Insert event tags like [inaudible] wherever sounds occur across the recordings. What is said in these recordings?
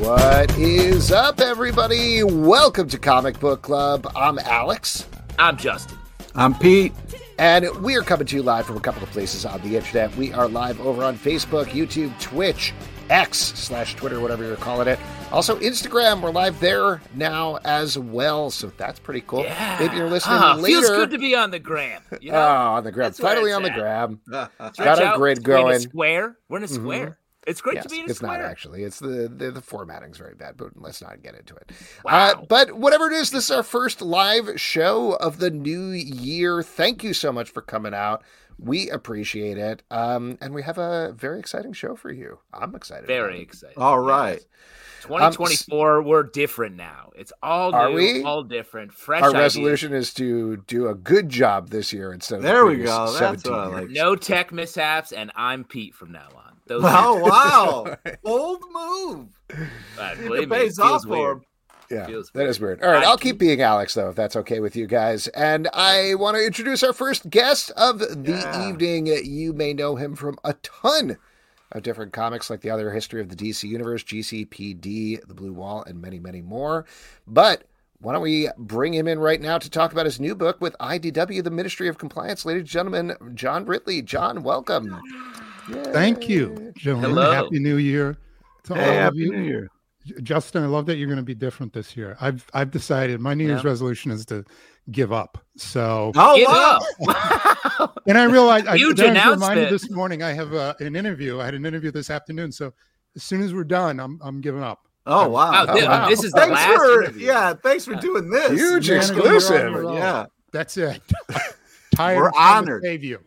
What is up, everybody? Welcome to Comic Book Club. I'm Alex. I'm Justin. I'm Pete. And we are coming to you live from a couple of places on the internet. We are live over on Facebook, YouTube, Twitch, X slash Twitter, whatever you're calling it. Also, Instagram. We're live there now as well. So that's pretty cool. Yeah. Maybe you're listening Ah, later. Feels good to be on the gram. You know? Oh, on the gram. That's Finally it's on the at. gram. Got a out. grid We're in a going. square. We're in a Mhm. square. It's great Yes, to be in a it's square. not actually. It's the, the the formatting's very bad, but let's not get into it. Wow. Uh, but whatever it is, this is our first live show of the new year. Thank you so much for coming out. We appreciate it, um, and we have a very exciting show for you. I'm excited. Very it. excited. All right. 2024, we're different now. It's all Are new, we? all different, fresh Our ideas. resolution is to do a good job this year instead of the There we go. That's what I like. No tech mishaps, and I'm Pete from now on. Those Oh wow! [laughs] Bold move. uh, See it me, pays it off for him. Yeah, that is weird. weird. All right, I I'll keep keep- being Alex though, if that's okay with you guys. And I want to introduce our first guest of the Yeah. evening. You may know him from a ton of different comics, like the other history of the DC Universe, GCPD, The Blue Wall, and many, many more. But why don't we bring him in right now to talk about his new book with IDW, the Ministry of Compliance, ladies and gentlemen, John Ridley. John, welcome. Thank you, gentlemen. Hello. Happy New Year to Hey, all of you. New Year. Justin, I love that you're going to be different this year. I've I've decided my New Year's Yeah. resolution is to give up. So, Oh Give wow! up. [laughs] and I realized I, Huge I was reminded announcement. this morning I have uh, an interview. I had an interview this afternoon. So as soon as we're done, I'm I'm giving up. Oh wow! Wow, Oh, thi- wow. This is the Thanks last for interview. yeah. Thanks for doing this. Huge Manager, exclusive. Yeah. That's it. [laughs] Tired. We're of trying to honored. Save you.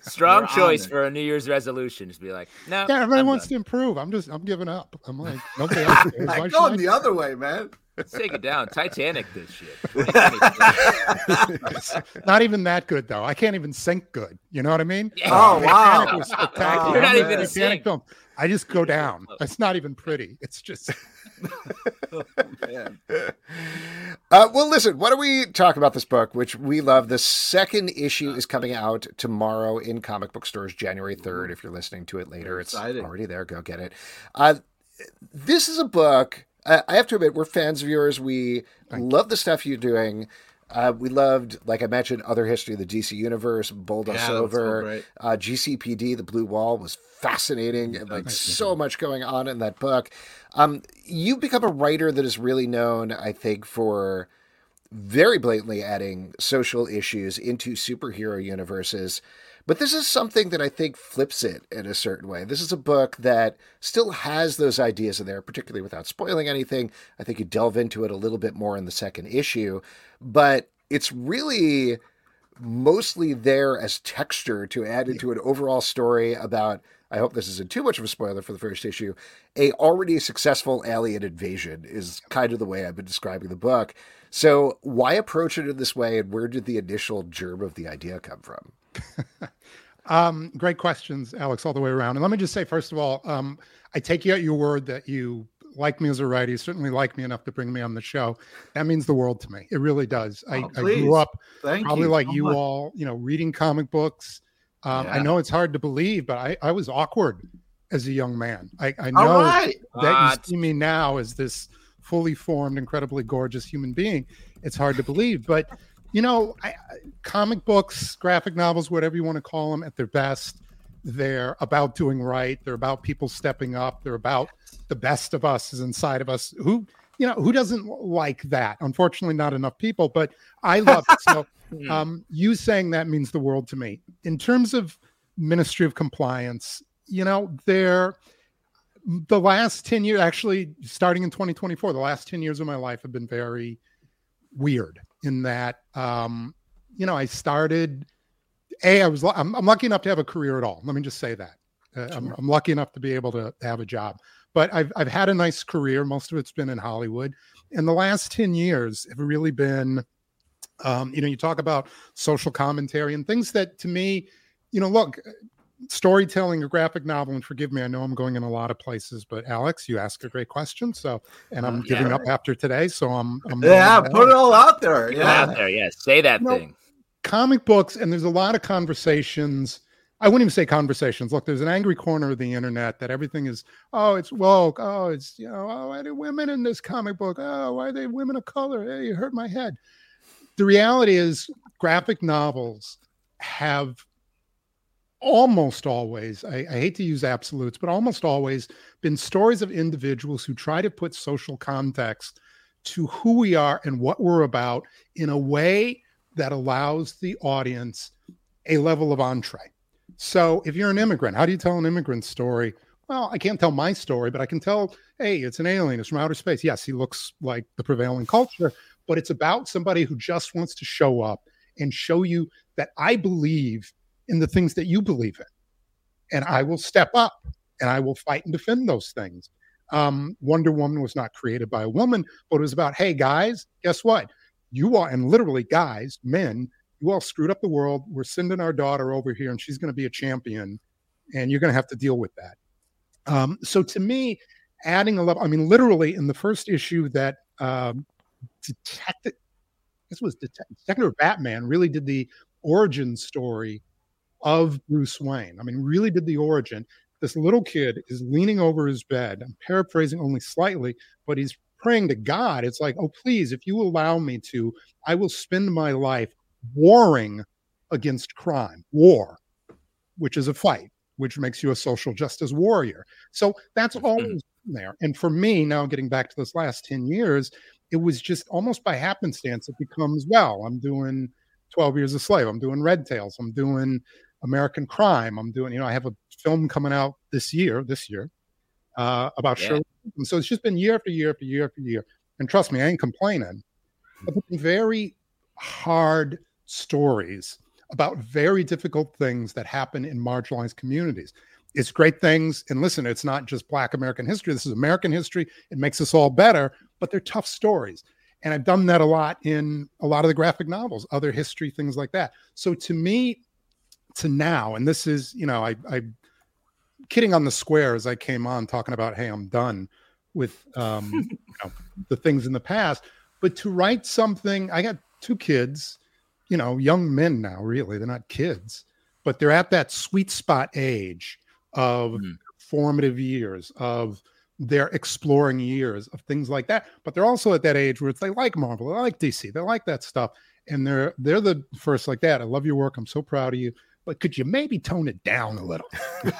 Strong choice for a New Year's resolution. Just be like, no. Yeah, everybody I'm wants done. to improve. I'm just I'm giving up. I'm like [laughs] nobody else. cares. Why Like going the other way, man. Let's take it down. Titanic this shit. [laughs] [laughs] Not even that good though. I can't even sink good. You know what I mean? Yeah. Oh wow! Titanic was spectacular. You're not I'm even a gonna Titanic sink. film. I just go down. It's not even pretty. It's just [laughs] Man. [laughs] Uh, well, listen, why don't we talk about this book, which we love? The second issue is coming out tomorrow in comic book stores, January 3rd. If you're listening to it later, it's already there. Go get it. Uh, this is a book. Uh, I have to admit, we're fans of yours. We love the stuff you're doing. Uh, we loved, like I mentioned, other history of the DC universe, Bold Us Yeah, great. uh, GCPD, The Blue Wall was fascinating and like so much going on in that book. Um, you've become a writer that is really known, I think, for very blatantly adding social issues into superhero universes. But this is something that I think flips it in a certain way. This is a book that still has those ideas in there, particularly without spoiling anything. I think you delve into it a little bit more in the second issue, but it's really mostly there as texture to add into an overall story about I hope this isn't too much of a spoiler for the first issue. A already successful alien invasion is kind of the way I've been describing the book. So why approach it in this way and where did the initial germ of the idea come from? [laughs] um, great questions, Alex, all the way around. And let me just say, first of all, um, I take you at your word that you like me as a writer. You certainly like me enough to bring me on the show. That means the world to me. It really does. I, Oh, I grew up Thank probably you like so you much. all, you know, reading comic books. Um, I know it's hard to believe, but I, I was awkward as a young man. I, I know right. that you see me now as this fully formed, incredibly gorgeous human being. It's hard to believe, but you know, I, I- comic books, graphic novels, whatever you want to call them, at their best, they're about doing right. They're about people stepping up. They're about the best of us is inside of us. Who, you know, who doesn't like that? Unfortunately, not enough people, but I love it. So, [laughs] Hmm. um, you saying that means the world to me. In terms of Ministry of Compliance, you know, they're the last 10 years, actually starting in 2024, the last 10 years of my life have been very weird in that, um, you know, I started, A, I was, I'm, I'm lucky enough to have a career at all. Let me just say that. Uh, I'm, I'm lucky enough to be able to have a job, but I've, I've had a nice career. Most of it's been in Hollywood. And the last 10 years have really been Um, you know, you talk about social commentary and things that to me, you know, look, storytelling a graphic novel and forgive me i know i'm going in a lot of places but alex you ask a great question so and i'm Uh, giving yeah. up after today so i'm, I'm Yeah, going put it all out there. Get out Yeah. there, yeah. Say that No. thing. comic books and there's a lot of conversations i wouldn't even say conversations look there's an angry corner of the internet that everything is oh it's woke oh it's you know oh why are there women in this comic book oh why are they women of color hey you hurt my head the reality is graphic novels have almost always I, I hate to use absolutes but almost always been stories of individuals who try to put social context to who we are and what we're about in a way that allows the audience a level of entree. So if you're an immigrant, how do you tell an immigrant story? Well, I can't tell my story, but I can tell, hey, it's an alien, it's from outer space. Yes, he looks like the prevailing culture, but it's about somebody who just wants to show up and show you that I believe in the things that you believe in. And I will step up and I will fight and defend those things. Um, Wonder Woman was not created by a woman, but it was about, hey, guys, guess what? You are, and literally, guys, men, you all screwed up the world. We're sending our daughter over here and she's going to be a champion and you're going to have to deal with that. Um, so to me, adding a level, I mean, literally in the first issue that um, Detective, this was Detective, Detective Batman really did the origin story of Bruce Wayne. I mean, really did the origin. This little kid is leaning over his bed. I'm paraphrasing only slightly, but he's praying to God. It's like, oh, please, if you allow me to, I will spend my life warring against crime, war, which is a fight, which makes you a social justice warrior. So that's always there. And for me, now getting back to this last 10 years, it was just almost by happenstance, it becomes, well, I'm doing 12 Years a Slave, I'm doing Red Tails, I'm doing American Crime, I'm doing, you know, I have a film coming out this year, this year, uh, about Yeah. Sherlock. And so it's just been year after year after year after year. And trust me, I ain't complaining. But been very hard stories about very difficult things that happen in marginalized communities. It's great things. And listen, it's not just Black American history. This is American history. It makes us all better, but they're tough stories. And I've done that a lot in a lot of the graphic novels, other history, things like that. So to me, to now, and this is, you know, I, I kidding on the square as I came on talking about, hey, I'm done with um, [laughs] you know, the things in the past. But to write something, I got two kids, you know, young men now, really. They're not kids, but they're at that sweet spot age of Mhm. formative years, of their exploring years, of things like that. But they're also at that age where they like Marvel, they like DC, they like that stuff. And they're they're the first like that. I love your work. I'm so proud of you. But could you maybe tone it down a little? Could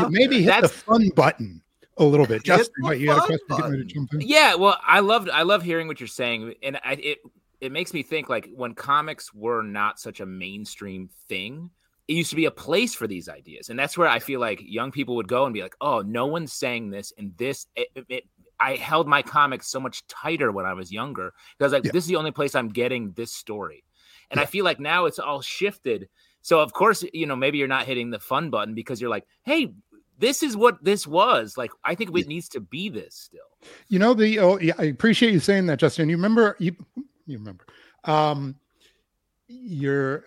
you [laughs] maybe hit the fun button a little bit? Justin, what, you got a question? Get ready to jump in. Yeah, well, I love I love hearing what you're saying, and I, it it makes me think like when comics were not such a mainstream thing, it used to be a place for these ideas, and that's where I feel like young people would go and be like, "Oh, no one's saying this," and this. It, it- it- I held my comics so much tighter when I was younger because like Yeah. this is the only place I'm getting this story, and I feel like now it's all shifted. So of course, you know, maybe you're not hitting the fun button because you're like, "Hey." This is what this was. Like, I think it needs to be this still. You know the oh yeah, I appreciate you saying that, Justin. You remember you you remember. Um you're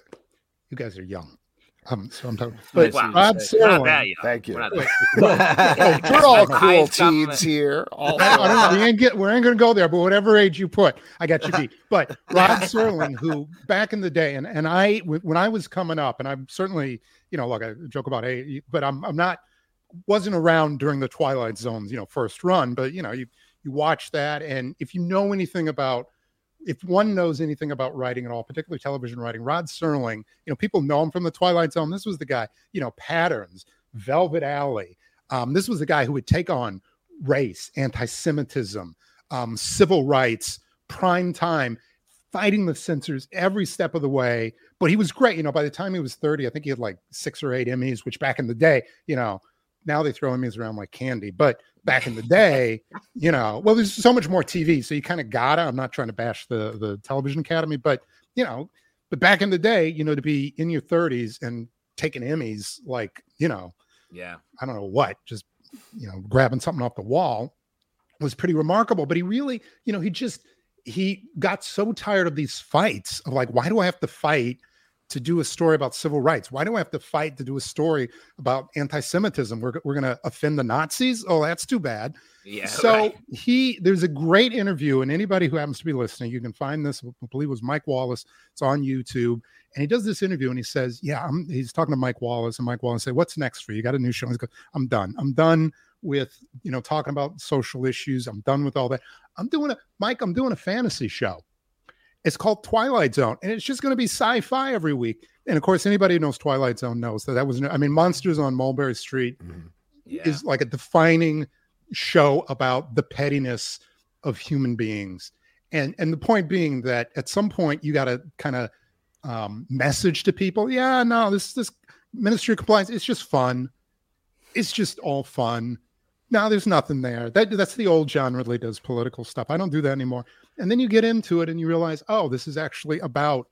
you guys are young. Um so I'm talking but Wow. Rod Not Serling. that young. Thank you. We're not [laughs] We're [laughs] all cool highest teens here. All I don't, we ain't get we ain't gonna go there, but whatever age you put, I got you beat. But Rod [laughs] Serling, who back in the day, and and I when I was coming up, and I'm certainly you know look I joke about hey, but I'm I'm not wasn't around during the Twilight Zone's you know first run, but you know you you watch that, and if you know anything about if one knows anything about writing at all, particularly television writing, Rod Serling, you know, people know him from the Twilight Zone. This was the guy, you know, Patterns, Velvet Alley. Um, this was the guy who would take on race, anti-Semitism, um, civil rights, prime time, fighting the censors every step of the way. But he was great. You know, by the time he was 30, I think he had like six or eight Emmys, which back in the day, you know, now they throw Emmys around like candy. But back in the day, you know, well, there's so much more TV, so you kind of gotta. I'm not trying to bash the the television academy, but you know, but back in the day, you know, to be in your 30s and taking Emmys, like you know, Yeah. I don't know what, just you know, grabbing something off the wall was pretty remarkable. But he really, you know, he just he got so tired of these fights of like, why do I have to fight to do a story about civil rights? Why do I have to fight to do a story about anti-Semitism? We're, we're going to offend the Nazis? Oh, that's too bad. Yeah. so right. he there's a great interview, and anybody who happens to be listening, you can find this. I believe it was Mike Wallace. It's on YouTube, and he does this interview, and he says, "Yeah, I'm." He's talking to Mike Wallace, and Mike Wallace said, "What's next for you? You got a new show?" He's go, "I'm done. I'm done with you know talking about social issues. I'm done with all that. I'm doing a Mike. I'm doing a fantasy show. It's called Twilight Zone, and it's just going to be sci-fi every week. And of course, anybody who knows Twilight Zone knows that that was. I mean, Monsters on Mulberry Street Yeah. is like a defining show about the pettiness of human beings and and the point being that at some point you got to kind of um, message to people yeah no this this ministry of compliance it's just fun it's just all fun no there's nothing there. That that's the old john ridley does political stuff. I don't do that anymore. And then you get into it and you realize oh this is actually about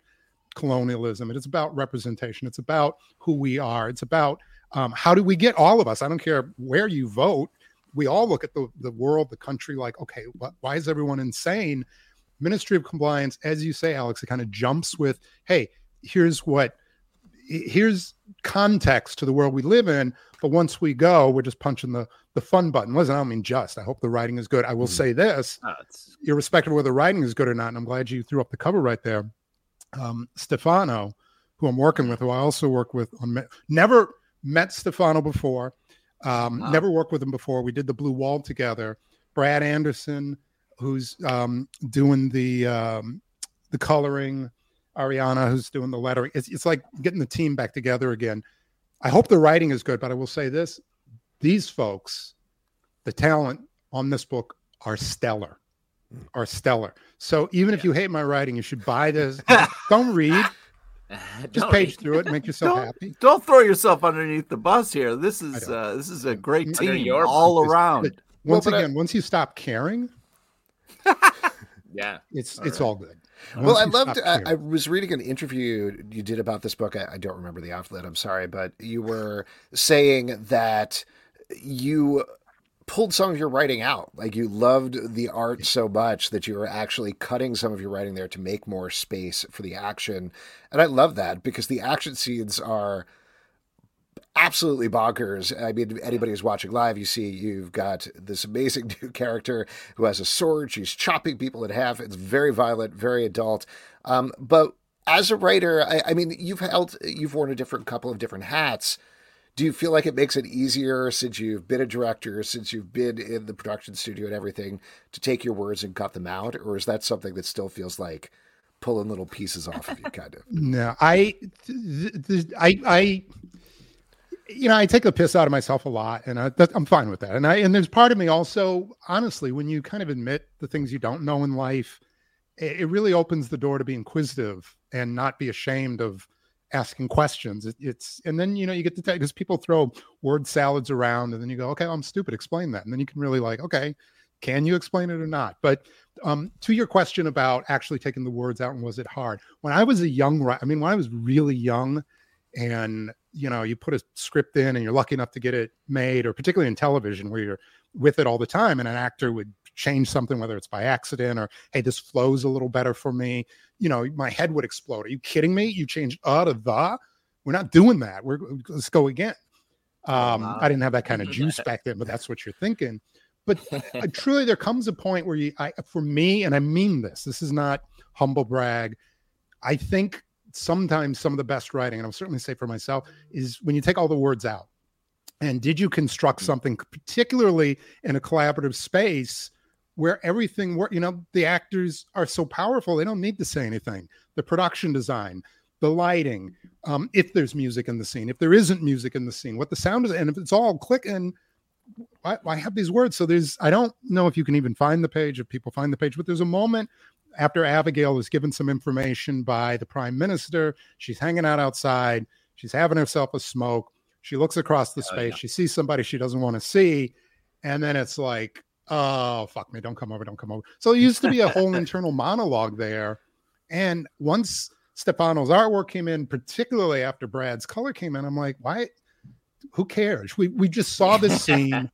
colonialism. It's about representation. It's about who we are. It's about um, how do we get all of us? I don't care where you vote. We all look at the, the world the country like okay wh- why is everyone insane? Ministry of compliance as you say alex it kind of jumps with hey here's what here's context to the world we live in but once we go we're just punching the the fun button. Listen i don't mean just. I hope the writing is good. I will Mhm. say this Oh, irrespective of whether the writing is good or not and i'm glad you threw up the cover right there. Um, stefano who i'm working with who i also work with on never met stefano before. Um, Wow. never worked with him before. We did the blue wall together. Brad anderson who's um, doing the um, the coloring. Ariana who's doing the lettering. It's, it's like getting the team back together again i hope the writing is good but i will say this these folks the talent on this book are stellar are stellar so even if you hate my writing you should buy this [laughs] don't read [laughs] just Don't page read. through it make yourself Don't- happy Don't throw yourself underneath the bus here. This is uh, this is a great Under team your all bus. around. Well, once I- again once you stop caring [laughs] Yeah. it's All it's right. all good Well, I loved. I. I was reading an interview you did about this book. I, I don't remember the outlet. I'm sorry, but you were saying that you pulled some of your writing out. Like you loved the art so much that you were actually cutting some of your writing there to make more space for the action. And I love that because the action scenes are absolutely bonkers. I mean, anybody who's watching live, you see you've got this amazing [laughs] new character who has a sword. She's chopping people in half. It's very violent, very adult. Um, but as a writer, I, I mean, you've held, you've worn a different couple of different hats. Do you feel like it makes it easier since you've been a director, since you've been in the production studio and everything, to take your words and cut them out, or is that something that still feels like pulling little pieces off of you, kind of? No, I, th- th- I, I, you know, I take the piss out of myself a lot, and I, I'm fine with that. And I, and there's part of me also, honestly, when you kind of admit the things you don't know in life, it, it really opens the door to be inquisitive and not be ashamed of asking questions. It, it's, and then you know, you get to take because people throw word salads around, and then you go, okay, I'm stupid. Explain that, and then you can really like, okay, can you explain it or not? But um, to your question about actually taking the words out and was it hard? When I was a young, I mean, when I was really young, and you know, you put a script in and you're lucky enough to get it made, or particularly in television where you're with it all the time, and an actor would change something, whether it's by accident or hey, this flows a little better for me. You know, my head would explode. Are you kidding me? You changed uh to the? We're not doing that. We're let's go again. Um, wow. I didn't have that kind of juice back then, but that's what you're thinking. But [laughs] uh, truly, there comes a point where you, I, for me, and I mean this. This is not humble brag. I think sometimes some of the best writing, and I'll certainly say for myself, is when you take all the words out. And did you construct something, particularly in a collaborative space, where everything work? You know, the actors are so powerful; they don't need to say anything. The production design, the lighting, um, if there's music in the scene, if there isn't music in the scene, what the sound is, and if it's all clicking, why, why have these words? So there's, I don't know if you can even find the page, if people find the page, but there's a moment after Abigail is given some information by the prime minister. She's hanging out outside. She's having herself a smoke. She looks across the Oh, space. yeah. She sees somebody she doesn't want to see. And then it's like, oh, fuck me. Don't come over. Don't come over. So it used to be a whole [laughs] internal monologue there. And once Stefano's artwork came in, particularly after Brad's color came in, I'm like, why? Who cares? We, we just saw this [laughs] scene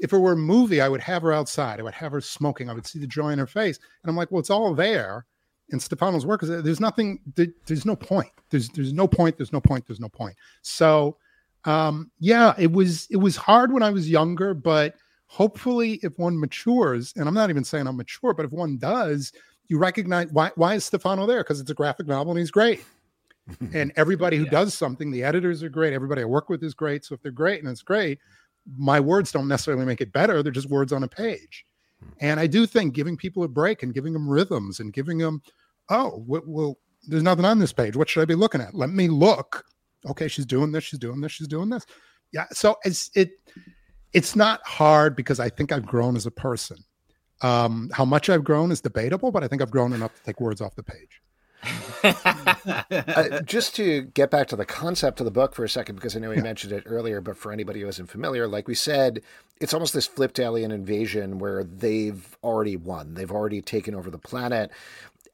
if it were a movie, I would have her outside. I would have her smoking. I would see the joy in her face, and I'm like, well, it's all there in Stefano's work. Because there's nothing. There's no point. There's there's no point. There's no point. There's no point. So, um, yeah, it was it was hard when I was younger, but hopefully, if one matures, and I'm not even saying I'm mature, but if one does, you recognize why why is Stefano there? Because it's a graphic novel and he's great. [laughs] and everybody who yeah. does something, the editors are great. Everybody I work with is great. So if they're great and it's great, my words don't necessarily make it better. They're just words on a page. And I do think giving people a break and giving them rhythms and giving them, oh, well, there's nothing on this page. What should I be looking at? Let me look. Okay, she's doing this. She's doing this. She's doing this. Yeah. So it's it. It's not hard because I think I've grown as a person. Um, how much I've grown is debatable, but I think I've grown enough to take words off the page. Uh, just to get back to the concept of the book for a second, because I know we yeah. mentioned it earlier, but for anybody who isn't familiar, like we said, it's almost this flipped alien invasion where they've already won. They've already taken over the planet.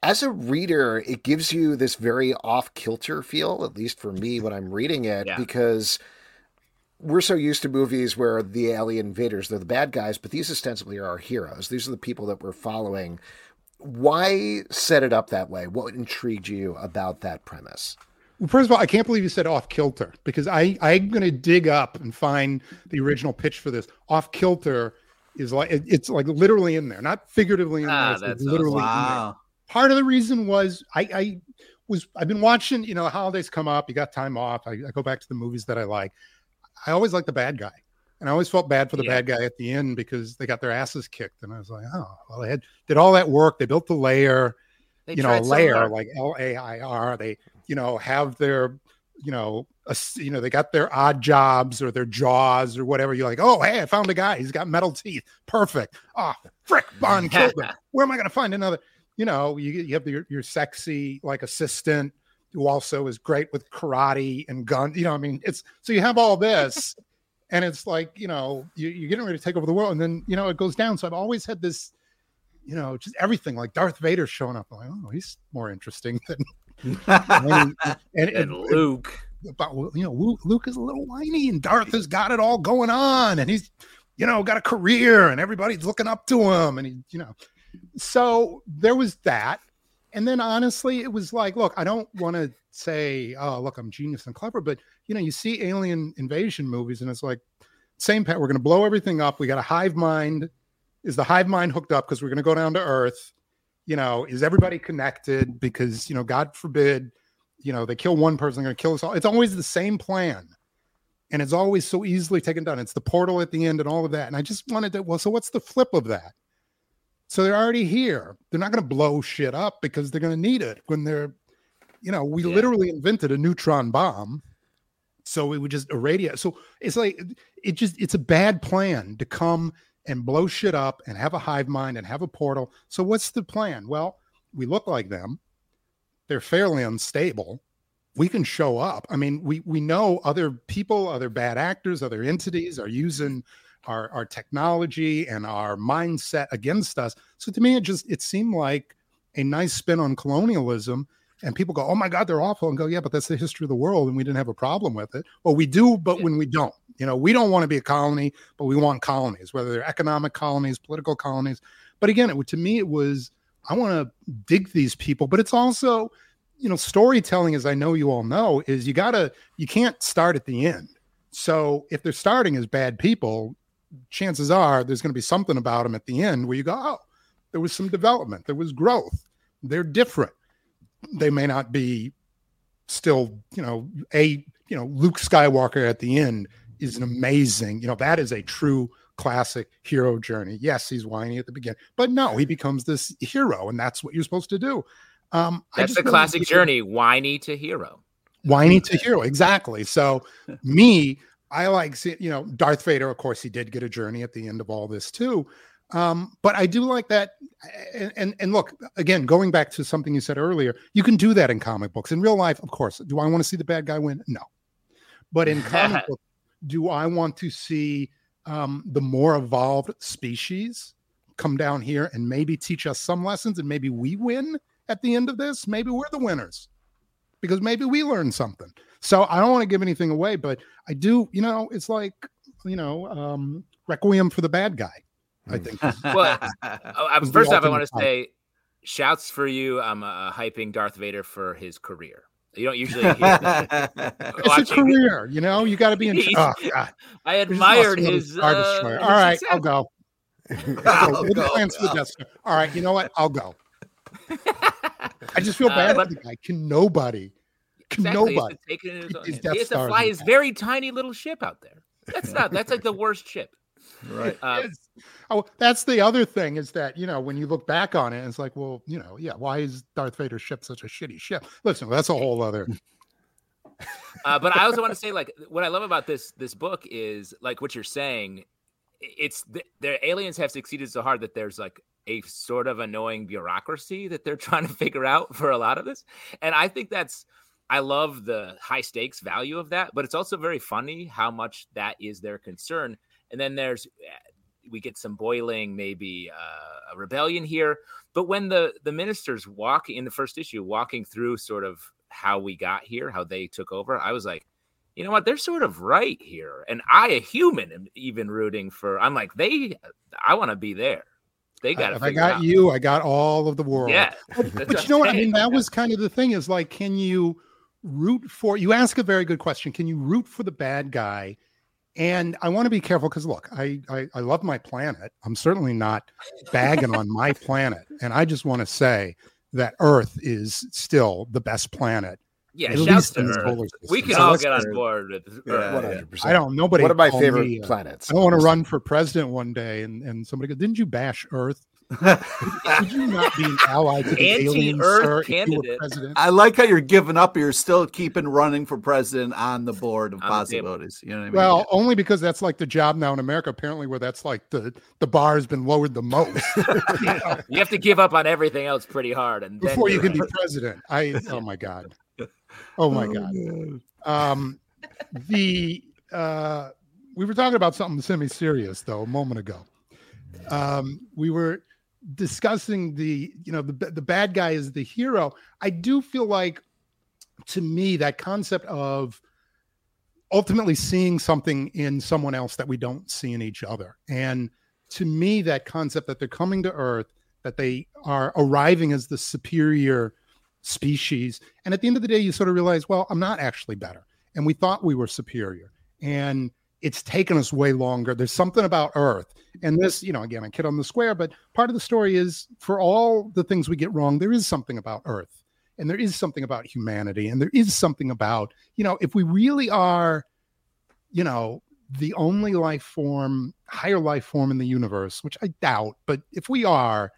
As a reader, it gives you this very off kilter feel, at least for me when I'm reading it, yeah. because we're so used to movies where the alien invaders, they're the bad guys, but these ostensibly are our heroes. These are the people that we're following why set it up that way? What intrigued you about that premise? Well, first of all, I can't believe you said off kilter because I I'm going to dig up and find the original pitch for this. Off kilter is like it, it's like literally in there, not figuratively in ah, there. It's literally wow. in there. Part of the reason was I, I was I've been watching. You know, holidays come up. You got time off. I, I go back to the movies that I like. I always like the bad guy. And I always felt bad for the yeah. bad guy at the end because they got their asses kicked. And I was like, oh, well, they had did all that work. They built the layer, they you know, lair like L A I R. They, you know, have their, you know, a, you know, they got their Oddjobs or their jaws or whatever. You're like, oh, hey, I found a guy. He's got metal teeth. Perfect. Oh, frick, Bond killed him. Where am I going to find another? You know, you, you have your, your sexy like assistant who also is great with karate and gun. You know, I mean, it's so you have all this and it's like you know you, you're getting ready to take over the world and then you know it goes down. So i've always had this you know just everything like darth vader showing up. I'm like oh he's more interesting than [laughs] and, and, and, luke. About you know luke, luke is a little whiny and darth has got it all going on and he's you know got a career and everybody's looking up to him and he you know. So there was that and then honestly it was like look i don't want to say oh look i'm genius and clever but you know, you see alien invasion movies and it's like, same pet, we're going to blow everything up. We got a hive mind. Is the hive mind hooked up because we're going to go down to Earth? You know, is everybody connected? Because, you know, God forbid, you know, they kill one person, they're going to kill us all. It's always the same plan. And it's always so easily taken down. It's the portal at the end and all of that. And I just wanted to, well, so what's the flip of that? So they're already here. They're not going to blow shit up because they're going to need it when they're, you know, we yeah. literally invented a neutron bomb so it would just irradiate. So it's like it just it's a bad plan to come and blow shit up and have a hive mind and have a portal. So what's the plan? Well, we look like them. They're fairly unstable. We can show up. I mean, we we know other people, other bad actors, other entities are using our our technology and our mindset against us. So to me, it just it seemed like a nice spin on colonialism and people go, "Oh my God, they're awful," and go, "Yeah, but that's the history of the world, and we didn't have a problem with it." Well, we do, but when we don't, you know, we don't want to be a colony, but we want colonies, whether they're economic colonies, political colonies. But again, it, to me, it was I want to dig these people, but it's also, you know, storytelling, as I know you all know, is you gotta you can't start at the end. So if they're starting as bad people, chances are there's going to be something about them at the end where you go, "Oh, there was some development, there was growth, they're different." they may not be still, you know, a you know Luke Skywalker at the end is an amazing, you know, that is a true classic hero journey. Yes, he's whiny at the beginning, but no, he becomes this hero, and that's what you're supposed to do. Um, that's the classic journey, whiny to hero. Whiny to hero, exactly. So, [laughs] me, I like, you know, Darth Vader. Of course, he did get a journey at the end of all this too. Um, but I do like that. And, and, and look, again, going back to something you said earlier, you can do that in comic books. In real life, of course. Do I want to see the bad guy win? No. But in comic [laughs] books, do I want to see um, the more evolved species come down here and maybe teach us some lessons and maybe we win at the end of this? Maybe we're the winners because maybe we learn something. So I don't want to give anything away, but I do, you know, it's like, you know, um, Requiem for the Bad Guy. I think. [laughs] [laughs] Well, Oh, was first off, I want to fight. say, shouts for you. I'm uh, hyping Darth Vader for his career. You don't usually hear [laughs] that. it's a career, you know. You got to be in. Oh, God. I admired his. Star Uh, Destroyer. his All right. I'll go. I'll Okay, go, plans for the go. All right, you know what? I'll go. I just feel Uh, bad but- for the guy. Can nobody? Can Exactly. He has nobody? to take it in his own these. Death He has to fly in his very tiny little ship out there. That's not. That's like the worst ship. Right. Uh, Yes. Oh, that's the other thing is that you know when you look back on it, it's like, well, you know, yeah, why is Darth Vader's ship such a shitty ship? Listen, that's a whole other. [laughs] uh, but I also want to say, like, what I love about this this book is like what you're saying. It's the, the aliens have succeeded so hard that there's like a sort of annoying bureaucracy that they're [laughs] trying to figure out for a lot of this, and I think that's. I love the high stakes value of that, but it's also very funny how much that is their concern. And then there's we get some boiling, maybe uh, a rebellion here. But when the the ministers walk in the first issue, walking through sort of how we got here, how they took over, I was like, you know what, they're sort of right here. And I, a human, am even rooting for. I'm like, they, I want to be there. They got to. if I got out. you, I got all of the world. Yeah, But, but you know what? I mean, that was kind of the thing is like, can you root for, you ask a very good question. Can you root for the bad guy? And I want to be careful because look, I, I I love my planet. I'm certainly not bagging on my [laughs] planet. And I just want to say that Earth is still the best planet. Yeah, at shouts least to in the Earth. solar We can So all get on board with Yeah, Earth. yeah. 100%. I don't nobody One of my favorite me, uh, planets. I don't want to run for president one day and, and somebody go, didn't you bash Earth? Would you not be an ally to the aliens, Anti-Earth sir, if you were candidate. president? I like how you're giving up. You're still keeping running for president on the board of On the possibilities. You know what I mean? Well, only because that's like the job now in America, apparently, where that's like the the bar has been lowered the most [laughs] You have to give up on everything else pretty hard, and before you you're can be president. I oh my god, oh my god. Um, the uh, we were talking about something semi-serious though a moment ago. Um, we were discussing the you know the the bad guy is the hero. I do feel like to me that concept of ultimately seeing something in someone else that we don't see in each other and to me that concept that they're coming to earth that they are arriving as the superior species and at the end of the day you sort of realize well i'm not actually better and we thought we were superior and it's taken us way longer. There's something about earth. And this you know again a kid on the square but part of the story is for all the things we get wrong there is something about earth and there is something about humanity and there is something about you know if we really are you know the only life form higher life form in the universe which i doubt but if we are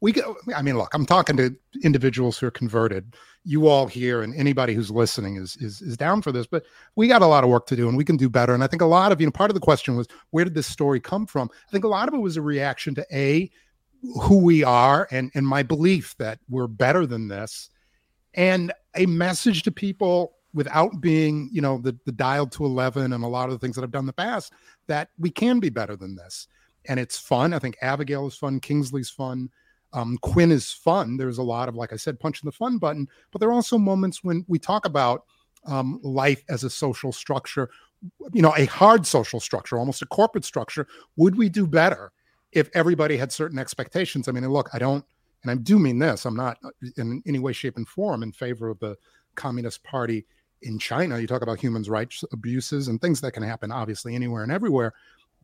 we go i mean look i'm talking to individuals who are converted you all here and anybody who's listening is is is down for this but we got a lot of work to do and we can do better. And i think a lot of you know part of the question was where did this story come from? I think a lot of it was a reaction to a who we are and and my belief that we're better than this and a message to people without being you know the the dialed to 11 and a lot of the things that i've done in the past that we can be better than this. And it's fun. I think abigail is fun. Kingsley's fun um, quinn is fun. There's a lot of like i said punching the fun button but there are also moments when we talk about um, life as a social structure you know a hard social structure almost a corporate structure. Would we do better if everybody had certain expectations? I mean look i don't and i do mean this i'm not uh, in any way shape and form in favor of the communist party in china. You talk about human rights abuses and things that can happen obviously anywhere and everywhere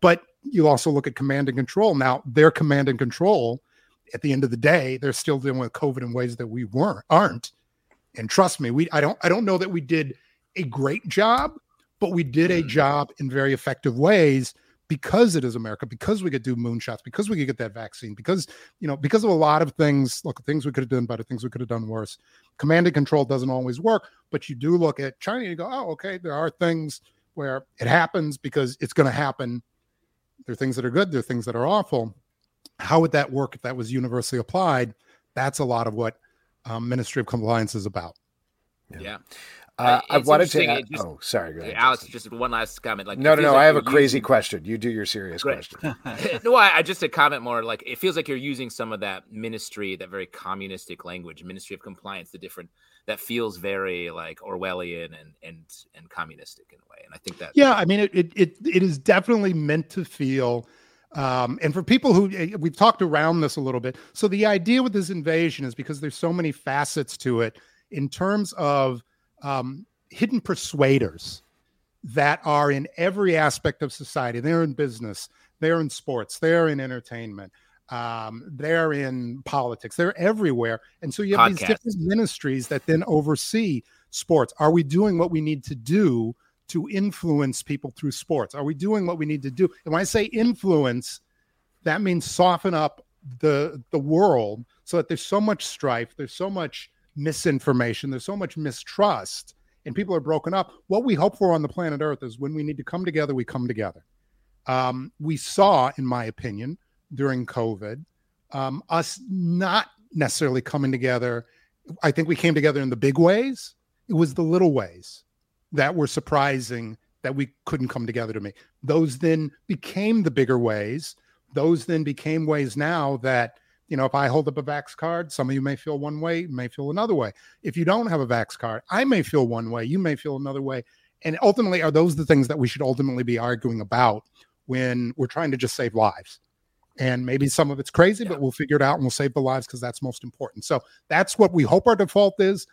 but you also look at command and control. Now their command and control at the end of the day they're still dealing with covid in ways that we weren't aren't. And trust me we i don't i don't know that we did a great job but we did a mm. job in very effective ways because it is america because we could do moonshots because we could get that vaccine because you know because of a lot of things. Look things we could have done better things we could have done worse. Command and control doesn't always work but you do look at china and you go oh okay there are things where it happens because it's going to happen. There are things that are good there are things that are awful how would that work if that was universally applied that's a lot of what um, ministry of compliance is about Yeah. Uh, I wanted to. interesting, add- just- oh, sorry. Go ahead, Alex, Justin. just one last comment. Like, No, no, no. like I have a crazy using- question. You do your serious Great. question. [laughs] no, I, I just a comment more like it feels like you're using some of that ministry, that very communistic language, Ministry of Compliance, the different that feels very like Orwellian and and and communistic in a way. And I think that Yeah, I mean, it it it, it is definitely meant to feel. Um, and for people who eh, we've talked around this a little bit, so the idea with this invasion is because there's so many facets to it in terms of um, hidden persuaders that are in every aspect of society. They're in business, they're in sports, they're in entertainment, um, they're in politics, they're everywhere. And so you have these different ministries that then oversee sports. Are we doing what we need to do to influence people through sports? Are we doing what we need to do? And when I say influence, that means soften up the the world so that there's so much strife, there's so much misinformation, there's so much mistrust, and people are broken up. What we hope for on the planet Earth is when we need to come together, we come together. Um, we saw, in my opinion, during COVID, um, us not necessarily coming together. I think we came together in the big ways. It was the little ways that were surprising that we couldn't come together to me. Those then became the bigger ways. Those then became ways now that, you know, if I hold up a Vax card, some of you may feel one way, may feel another way. If you don't have a Vax card, I may feel one way, you may feel another way. And ultimately, are those the things that we should ultimately be arguing about when we're trying to just save lives? And maybe some of it's crazy, but we'll figure it out and we'll save the lives because that's most important. So that's what we hope our default is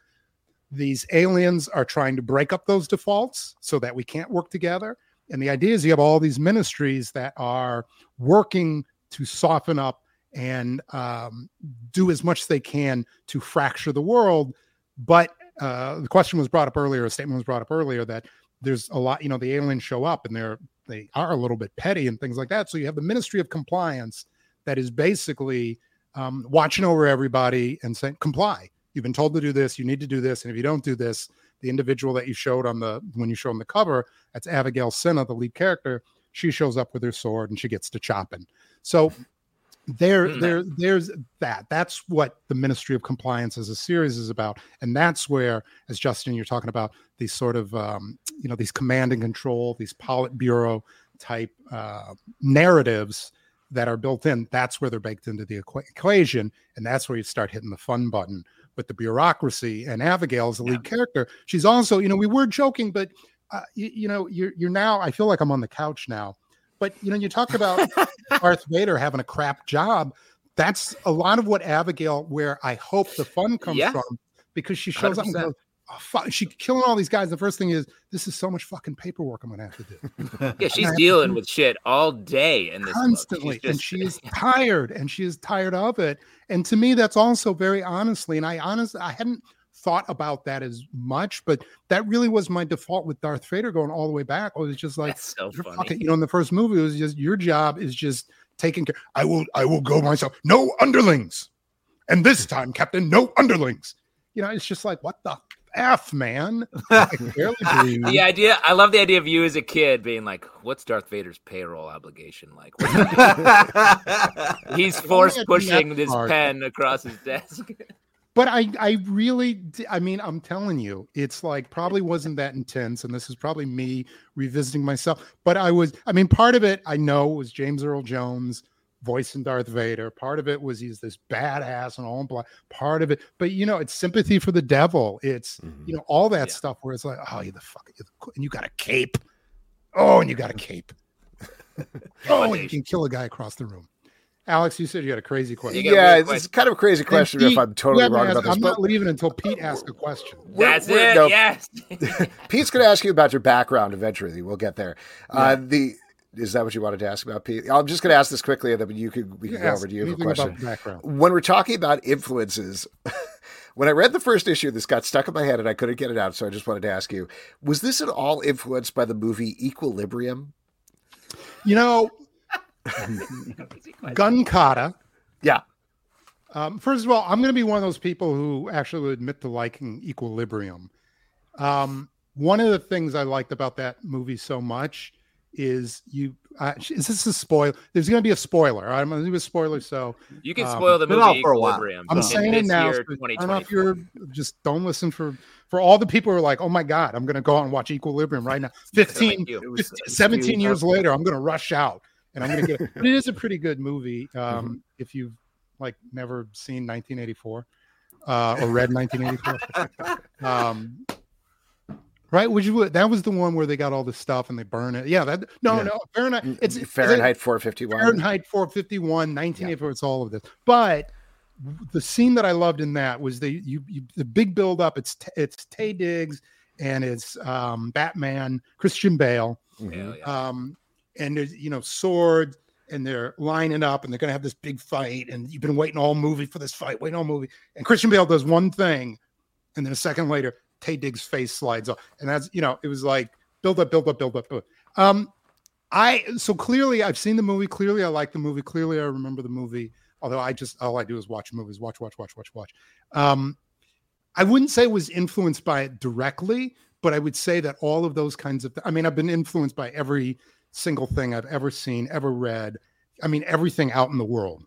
these aliens are trying to break up those defaults so that we can't work together. And the idea is you have all these ministries that are working to soften up and um, do as much as they can to fracture the world. But uh, the question was brought up earlier, a statement was brought up earlier that there's a lot, you know, the aliens show up and they're they are a little bit petty and things like that. So you have the Ministry of Compliance that is basically um, watching over everybody and saying comply. You've been told to do this. You need to do this, and if you don't do this, the individual that you showed on the when you show on the cover, that's Abigail Cinna, the lead character. She shows up with her sword and she gets to chopping. So there, Mm. there, there's that. That's what the Ministry of Compliance as a series is about, and that's where, as Justin, you're talking about these sort of, um, you know, these command and control, these Politburo type uh, narratives that are built in. That's where they're baked into the equa- equation, and that's where you start hitting the fun button with the bureaucracy. And Abigail is the lead character. She's also, you know, we were joking, but uh, you, you know, you're you're now. I feel like I'm on the couch now. But you know, you talk about [laughs] Darth Vader having a crap job. That's a lot of what Abigail, where I hope the fun comes Yeah. from, because she shows up and goes, oh, fuck, she killing all these guys. The first thing is, this is so much fucking paperwork I'm gonna have to do [laughs] yeah, she's dealing with shit all day and this book. She's constantly, and she is [laughs] tired, and she is tired of it. And to me, that's also very honestly, and I honestly, I hadn't thought about that as much, but that really was my default with Darth Vader going all the way back. I was just like, That's so funny. you know, in the first movie, it was just your job is just taking care. I will, I will go myself. No underlings, and this [laughs] time, Captain, no underlings. You know, it's just like what the f, man. [laughs] I can barely breathe. The idea, I love the idea of you as a kid being like, "What's Darth Vader's payroll obligation like?" [laughs] He's force pushing this part. pen across his desk. [laughs] but I, I really, I mean, I'm telling you, it's like probably wasn't that intense, and this is probably me revisiting myself. But I was, I mean, part of it I know was James Earl Jones voicing Darth Vader. Part of it was he's this badass and all in black. Part of it, but you know, it's sympathy for the devil. It's you know all that Yeah. stuff where it's like, oh, you the fuck, you're the, co- and you got a cape. Oh, and you got a cape. [laughs] oh, and you can kill a guy across the room. Alex, you said you had a crazy question. Yeah, it's this is kind of a crazy question if I'm totally wrong asked- about this. I'm But not leaving until Pete asks a question. We're- That's we're- it. no, Yes. [laughs] Pete's going to ask you about your background eventually. We'll get there. Uh, the is that what you wanted to ask about, Pete? I'm just going to ask this quickly, and then you could we can go over to you for a question. background. when we're talking about influences, [laughs] when I read the first issue, this got stuck in my head and I couldn't get it out. So I just wanted to ask you: Was this at all influenced by the movie Equilibrium? You know, [laughs] gun kata. Yeah, Um, first of all, I'm going to be one of those people who actually would admit to liking Equilibrium. Um, one of the things I liked about that movie so much is you. Uh, is this a spoil? There's going to be a spoiler. I'm going to do a spoiler. So You can Um, spoil the movie for a while. I'm saying it now. year, so I don't know if you're just don't listen for for all the people who are like, oh my god, I'm going to go out and watch Equilibrium right now. 15, Like you. It was 15 17 years up. later, I'm going to rush out and I'm going to get. [laughs] but it is a pretty good movie. Um, Mm-hmm. If you've like never seen 1984 uh, or read 1984, [laughs] um, right? Which would you? That was the one where they got all the stuff and they burn it. Yeah, that no, Yeah. no, Fahrenheit. It's it's- Fahrenheit 451. Fahrenheit 451, 1984. It's all of this. But the scene that I loved in that was the you, you the big build up. It's it's Taye Diggs and it's um, Batman, Christian Bale, Mhm. Yeah, yeah. um, and there's you know swords and they're lining up and they're gonna have this big fight and you've been waiting all movie for this fight, waiting all movie, and Christian Bale does one thing, and then a second later, Taye Diggs' face slides off, and that's you know it was like build up, build up, build up. Build up. Um, I so clearly I've seen the movie. Clearly I like the movie. Clearly I remember the movie. Although I just all I do is watch movies, watch, watch, watch, watch, watch. Um, I wouldn't say was influenced by it directly, but I would say that all of those kinds of. I mean, I've been influenced by every single thing I've ever seen, ever read. I mean, everything out in the world.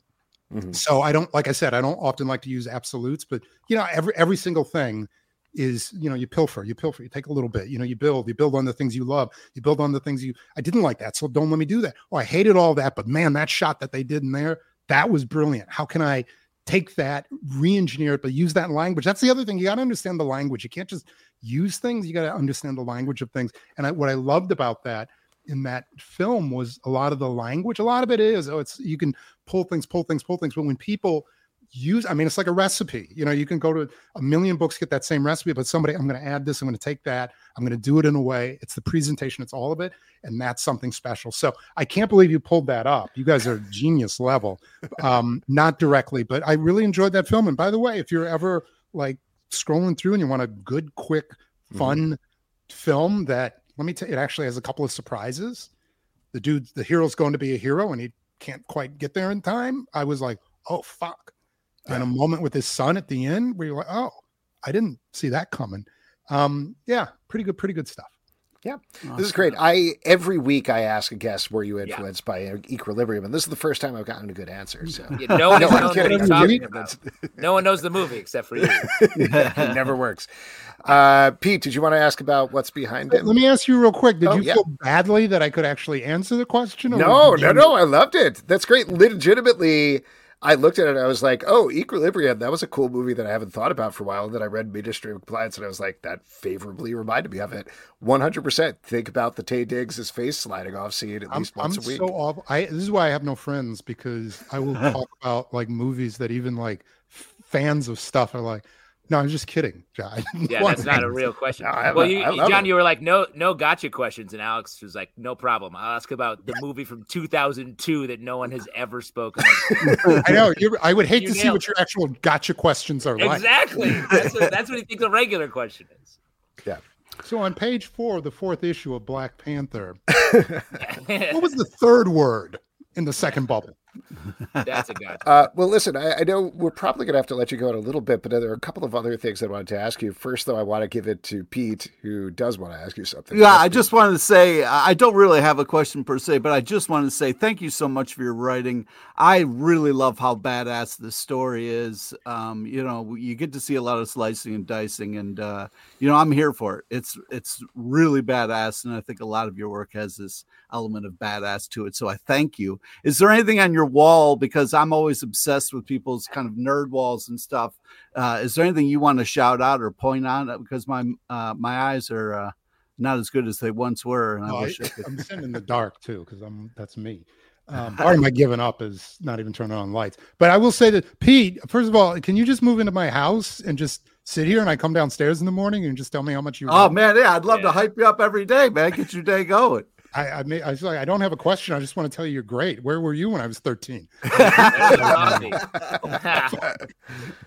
Mhm. So I don't, like I said, I don't often like to use absolutes, but you know, every every single thing is, you know, you pilfer, you pilfer, you take a little bit, you know, you build, you build on the things you love, you build on the things you. I didn't like that, so don't let me do that. Oh, I hated all that, but man, that shot that they did in there, that was brilliant. How can I take that, re-engineer it, but use that language? That's the other thing. You got to understand the language. You can't just use things. You got to understand the language of things. And I, what I loved about that in that film was a lot of the language. A lot of it is, oh, it's you can pull things, pull things, pull things. But when people use, I mean, it's like a recipe. You know, you can go to a million books, get that same recipe, but somebody, I'm going to add this, I'm going to take that, I'm going to do it in a way. It's the presentation, it's all of it, and that's something special. So I can't believe you pulled that up. You guys are genius level. Um, not directly, but I really enjoyed that film. And by the way, if you're ever like scrolling through and you want a good, quick, fun film that let me tell you, it actually has a couple of surprises. The dude, the hero's going to be a hero and he can't quite get there in time. I was like, oh fuck. And a moment with his son at the end where you're like, oh, I didn't see that coming. Um, yeah, pretty good, pretty good stuff. Yeah. This is great. I every week I ask a guest, "Were you Yeah. influenced by Equilibrium?" And this is the first time I've gotten a good answer. So [laughs] Yeah, no one [laughs] No, knows I'm what kidding. he's I'm talking kidding. [laughs] about. No one knows the movie except for you. it never works. Uh, Pete, did you want to ask about what's behind it? Let me ask you real quick. Did Oh, you yeah. feel badly that I could actually answer the question? or No, no, you- no. I loved it. That's great. Legitimately, I looked at it. and I was like, "Oh, Equilibrium. That was a cool movie that I haven't thought about for a while." And then I read Ministry of Compliance, and I was like, "That favorably reminded me of it." One hundred percent. Think about the Taye Diggs' his face sliding off scene at I'm, least once I'm a week. so awful. I this is why I have no friends because I will [laughs] talk about like movies that even like fans of stuff are like, no, I'm just kidding. John. [laughs] Yeah, that's not a real question. [laughs] No, well, you, I John, it. you were like, no, no gotcha questions, and Alex was like, no problem. I'll ask about the movie from 2002 that no one has ever spoken of. [laughs] I know. You're, I would hate You to see what your actual gotcha questions are like. exactly. That's what, that's what he thinks a regular question is. Yeah. So on page four, the fourth issue of Black Panther, what was the third word in the second bubble? That's a gotcha. Uh, well, listen, I, I know we're probably going to have to let you go in a little bit, but there are a couple of other things I wanted to ask you. First, though, I want to give it to Pete, who does want to ask you something. Yeah, I just wanted to say I I don't really have a question per se, but I just wanted to say thank you so much for your writing. I really love how badass this story is. Um, you know, you get to see a lot of slicing and dicing, and uh, you know, I'm here for it. It's it's really badass, and I think a lot of your work has this element of badass to it. So I thank you. Is there anything on your wall? Because I'm always obsessed with people's kind of nerd walls and stuff. Uh, is there anything you want to shout out or point out? Because my uh, my eyes are. Uh, not as good as they once were. And I No, I, wish I could. am sitting in the dark too because I'm that's me. Um, [laughs] part of my giving up is not even turning on lights. But I will say that Pete, first of all, can you just move into my house and just sit here and I come downstairs in the morning and just tell me how much you? Oh love me? man, yeah, I'd love Yeah. to hype you up every day, man. Get your day going. I I, may, I was like I don't have a question. I just want to tell you you're great. Where were you when I was 13? There's the coffee.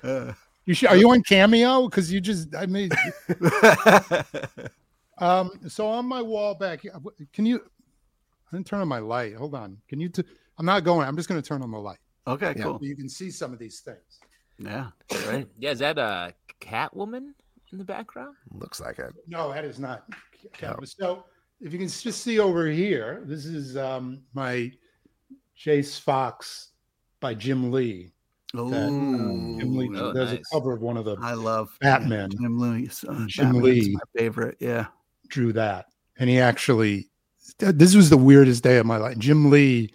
Uh, You should, are you on Cameo? Because you just I mean, [laughs] um. So on my wall back, here, can you? I didn't turn on my light. Hold on. Can you? T- I'm not going. I'm just going to turn on the light. okay, Yeah. cool. So you can see some of these things. Yeah, great. yeah, is that a Catwoman in the background? Looks like it. No, that is not. No. So if you can just see over here, this is um, my Chase Fox by Jim Lee. Oh, Jim Lee. Oh, There's nice. a cover of one of the I love Batman. Jim Lee. Uh, Jim Batman's Lee. my favorite. Yeah. drew that, and he actually. This was the weirdest day of my life. Jim Lee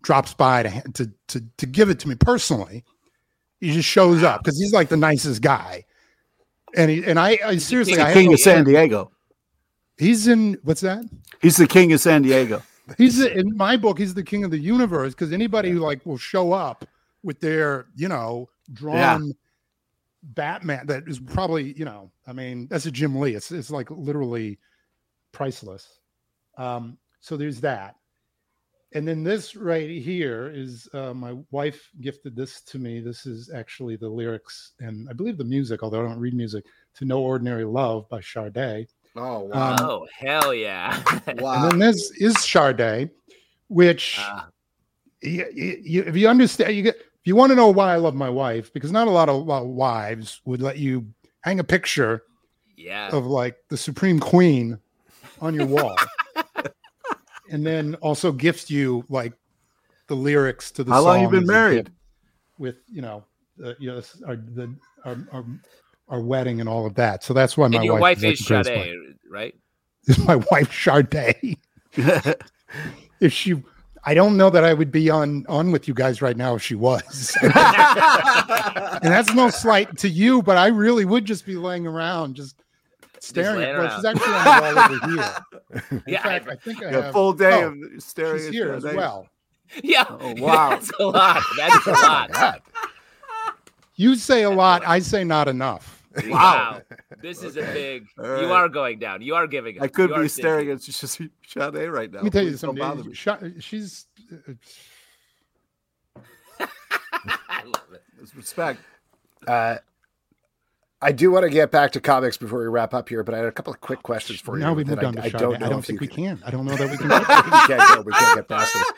drops by to to to, to give it to me personally. He just shows up because he's like the nicest guy, and he and I, I seriously, of had King of San Diego. He's in what's that? He's the king of San Diego. He's in my book. He's the king of the universe because anybody who like will show up with their you know drawn Batman that is probably you know I mean that's a Jim Lee. It's it's like literally priceless. Um, so there's that, and then this right here is uh, my wife gifted this to me. This is actually the lyrics and I believe the music, although I don't read music, to "No Ordinary Love" by Sade. Oh wow. Um, oh hell yeah! Wow. And then this is Sade, which Ah, you, you, if you understand, you get if you want to know why I love my wife, because not a lot of, lot wives would let you hang a picture yeah. of like the Supreme Queen on your wall, [laughs] and then also gift you like the lyrics to the. Song. How long you song been married? With you know, uh, you know, our the our, our our wedding and all of that. So that's why my and your wife, wife is the Sade, right? [laughs] Is my wife Sade? [laughs] if she I don't know that I would be on on with you guys right now if she was. [laughs] and that's no slight to you, but I really would just be laying around just staring laying at well, she's actually on the wall over here. In Yeah, fact, I- I think I a have a full day oh, of staring she's at here as well. Yeah. Oh, wow. That's a lot. That's a lot. God. You say a lot, I say not enough. Wow. [laughs] This is a big. All You are going down. You are giving. up. I could You be staring at just Sade right now. Let me tell you Please don't bother something. me. Sha- She's uh, [laughs] I love it. It's respect. Uh, I do want to get back to comics before we wrap up here, but I had a couple of quick questions for you. now we that moved on to I, I don't know I don't think we can. I don't know that we [laughs] can. we can't go. We can't get past this.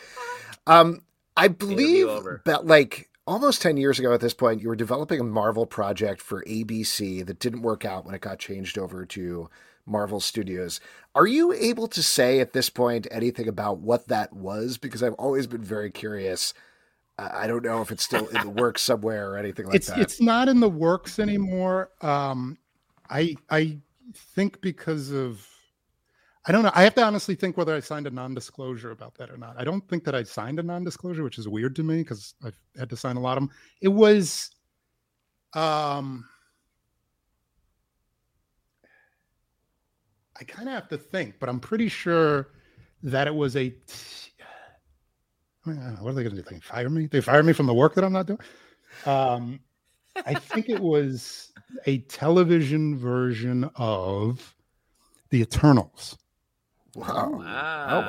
Um, I believe over. that like almost ten years ago at this point, you were developing a Marvel project for ABC that didn't work out when it got changed over to Marvel Studios. Are you able to say at this point anything about what that was? Because I've always been very curious. I I don't know if it's still in the works somewhere or anything like it's that. it's not in the works anymore. Um, I I think because of I don't know. I have to honestly think whether I signed a non-disclosure about that or not. I don't think that I signed a non-disclosure, which is weird to me because I've had to sign a lot of them. It was, um, I kind of have to think, but I'm pretty sure that it was a. I mean, I know, what are they going to do? They fire me? They fire me from the work that I'm not doing? Um, I think it was a television version of The Eternals. Wow. Wow. Oh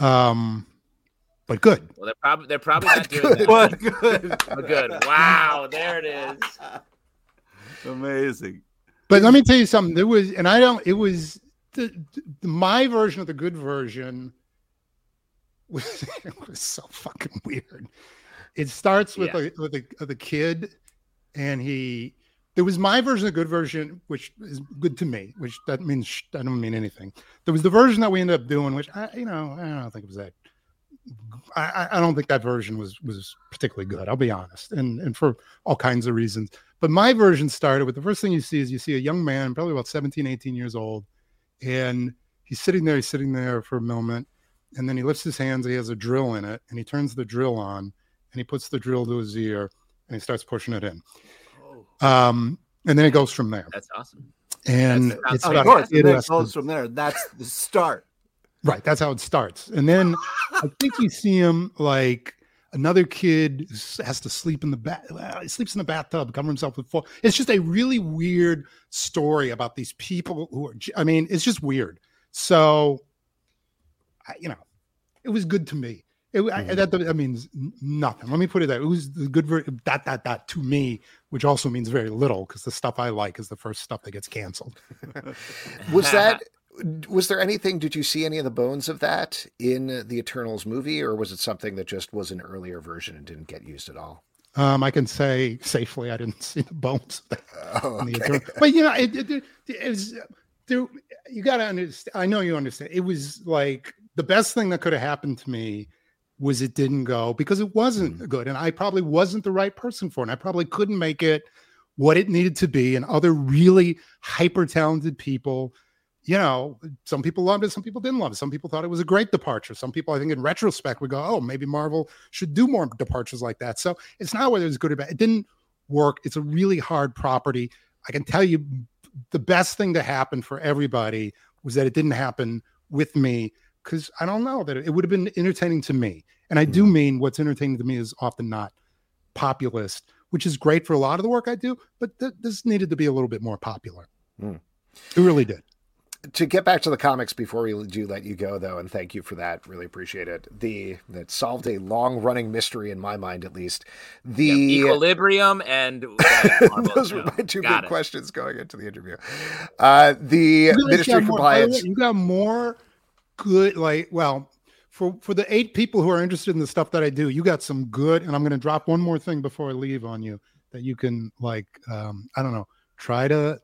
wow. Um, but good. Well, they're probably they're probably not doing that. But good. Oh, good. Wow. There it is. [laughs] Amazing. But let me tell you something. There was, and I don't. It was the, the my version of the good version was [laughs] it was so fucking weird. It starts with Yeah. a with a, with a kid, and he. There was my version the good version, which is good to me. Which that means sh- I don't mean anything. There was the version that we ended up doing, which I, you know, I don't think it was that. I- I don't think that version was was particularly good. I'll be honest, and and for all kinds of reasons. But my version started with the first thing you see is you see a young man, probably about 17, 18 years old, and he's sitting there, he's sitting there for a moment, and then he lifts his hands, he has a drill in it, and he turns the drill on, and he puts the drill to his ear, and he starts pushing it in. Um, and then it goes from there. That's awesome. And That's- it's Of course, a kid and who then it goes from there. That's the start. Right, that's how it starts. And then I think you see him like another kid has to sleep in the bath. Well, he sleeps in the bathtub, cover himself with full. It's just a really weird story about these people who are. I mean, it's just weird. So, I, you know, it was good to me. It, I, that, that means nothing. Let me put it that it was the good ver- that dot dot to me, which also means very little because the stuff I like is the first stuff that gets canceled. [laughs] Was that was there anything did you see any of the bones of that in the Eternals movie or was it something that just was an earlier version and didn't get used at all? Um, I can say safely I didn't see the bones of that. [laughs] Oh, in the okay. But you know, it, it, it, it was there. you got to understand. I know you understand. It was like the best thing that could have happened to me was it didn't go because it wasn't mm. good, and I probably wasn't the right person for it. And I probably couldn't make it what it needed to be, and other really hyper talented people. You know, some people loved it, some people didn't love it. Some people thought it was a great departure. Some people, I think, in retrospect, would go, "Oh, maybe Marvel should do more departures like that." So it's not whether it's good or bad. It didn't work. It's a really hard property. I can tell you the best thing to happen for everybody was that it didn't happen with me because I don't know that it, would have been entertaining to me. And I do mm-hmm. mean what's entertaining to me is often not populist, which is great for a lot of the work I do, but th- this needed to be a little bit more popular. Mm. It really did to get back to the comics before we do let you go though and thank you for that really appreciate it the that solved a long running mystery in my mind at least the yeah, equilibrium and [laughs] those were my two big it. questions going into the interview uh the ministry of compliance you got more good like well for for the eight people who are interested in the stuff that i do you got some good and i'm going to drop one more thing before i leave on you that you can like um i don't know try to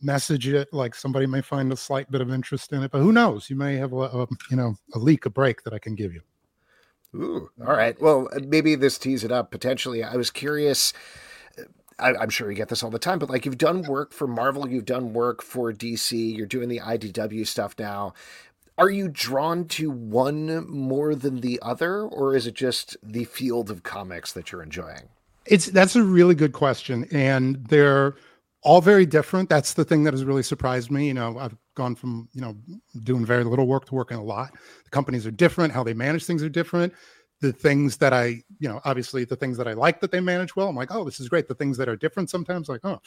message it like somebody may find a slight bit of interest in it but who knows? You may have a, a you know a leak a break that i can give you. Ooh, all right. Well uh, maybe this tease it up potentially. I was curious uh, I, am sure you get this all the time, but like you've done work for Marvel, you've done work for DC, you're doing the IDW stuff now. Are you drawn to one more than the other, or is it just the field of comics that you're enjoying? It's that's a really good question, and they're all very different. That's the thing that has really surprised me. You know, I've gone from, you know, doing very little work to working a lot. The companies are different, how they manage things are different. The things that I, you know, obviously the things that I like that they manage well, I'm like, oh, this is great. The things that are different sometimes, like, oh,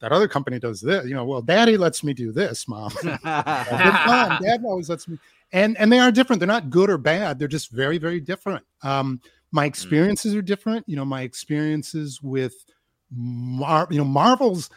that other company does this. You know, well, daddy lets me do this, mom. [laughs] [laughs] Dad always lets me. And and they are different. They're not good or bad. They're just very, very different. Um, my mm. experiences are different. You know, my experiences with Mar- you know, Marvel's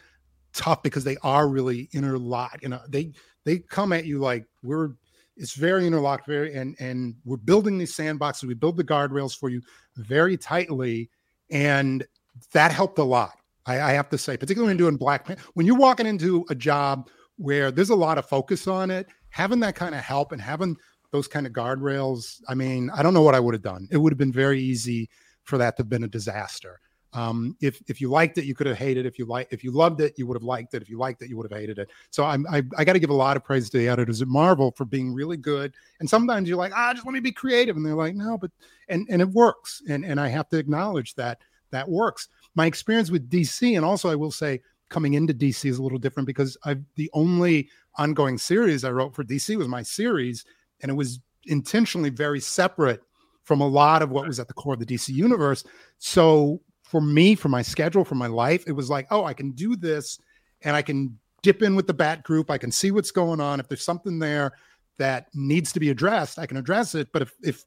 tough because they are really interlocked. You know, they they come at you like we're it's very interlocked, very and and we're building these sandboxes. We build the guardrails for you very tightly, and that helped a lot. I, I have to say, particularly when doing Black when you're walking into a job where there's a lot of focus on it, having that kind of help and having those kind of guardrails. I mean, I don't know what I would have done. It would have been very easy for that to have been a disaster. Um, if if you liked it, you could have hated. It. If you like, if you loved it, you would have liked it. If you liked it, you would have hated it. So I'm I, I got to give a lot of praise to the editors at Marvel for being really good. And sometimes you're like, ah, just let me be creative, and they're like, no, but and and it works. And and I have to acknowledge that that works. My experience with DC, and also I will say, coming into DC is a little different because I the only ongoing series I wrote for DC was my series, and it was intentionally very separate from a lot of what was at the core of the DC universe. So for me, for my schedule, for my life, it was like, oh, I can do this and I can dip in with the bat group. I can see what's going on. If there's something there that needs to be addressed, I can address it. But if, if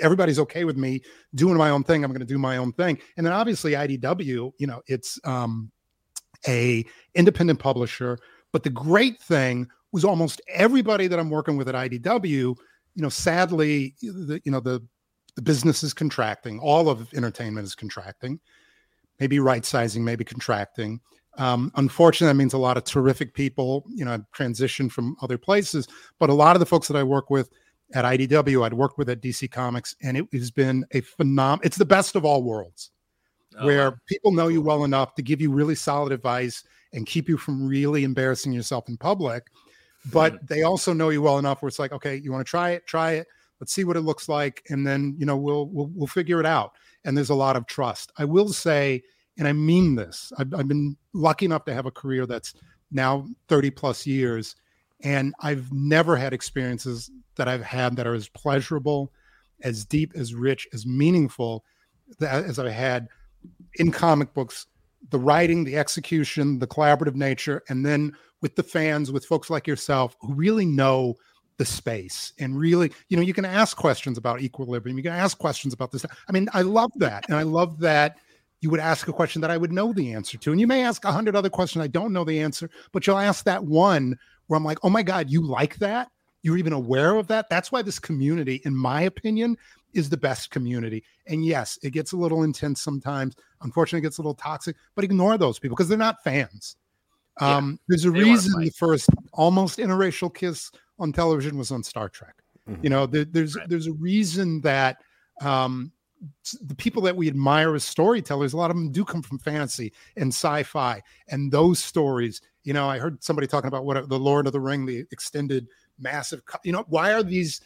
everybody's okay with me doing my own thing, I'm going to do my own thing. And then obviously IDW, you know, it's um, a independent publisher. But the great thing was almost everybody that I'm working with at IDW, you know, sadly, the, you know, the the business is contracting. All of entertainment is contracting maybe right sizing, maybe contracting. Um, unfortunately, that means a lot of terrific people, you know, transition from other places. But a lot of the folks that I work with at IDW, I'd worked with at DC Comics, and it has been a phenomenal. It's the best of all worlds, oh, where people know you well enough to give you really solid advice and keep you from really embarrassing yourself in public. But mm-hmm. they also know you well enough where it's like, okay, you want to try it, try it. Let's see what it looks like, and then you know we'll we'll, we'll figure it out and there's a lot of trust. I will say, and I mean this, I've, I've been lucky enough to have a career that's now 30 plus years, and I've never had experiences that I've had that are as pleasurable, as deep, as rich, as meaningful as I had in comic books. The writing, the execution, the collaborative nature, and then with the fans, with folks like yourself who really know the space and really you know you can ask questions about equilibrium you can ask questions about this. I mean i love that and i love that you would ask a question that i would know the answer to and you may ask a hundred other questions i don't know the answer but you'll ask that one where i'm like oh my god you like that? You're even aware of that? That's why this community in my opinion is the best community. And yes it gets a little intense sometimes. Unfortunately it gets a little toxic but ignore those people because they're not fans. Yeah. Um, there's a reason the first almost interracial kiss on television was on Star Trek. Mhm. You know, there, there's Right. there's a reason that um, the people that we admire as storytellers, a lot of them do come from fantasy and sci-fi, and those stories. You know, I heard somebody talking about what the Lord of the Ring, the extended massive. You know, why are these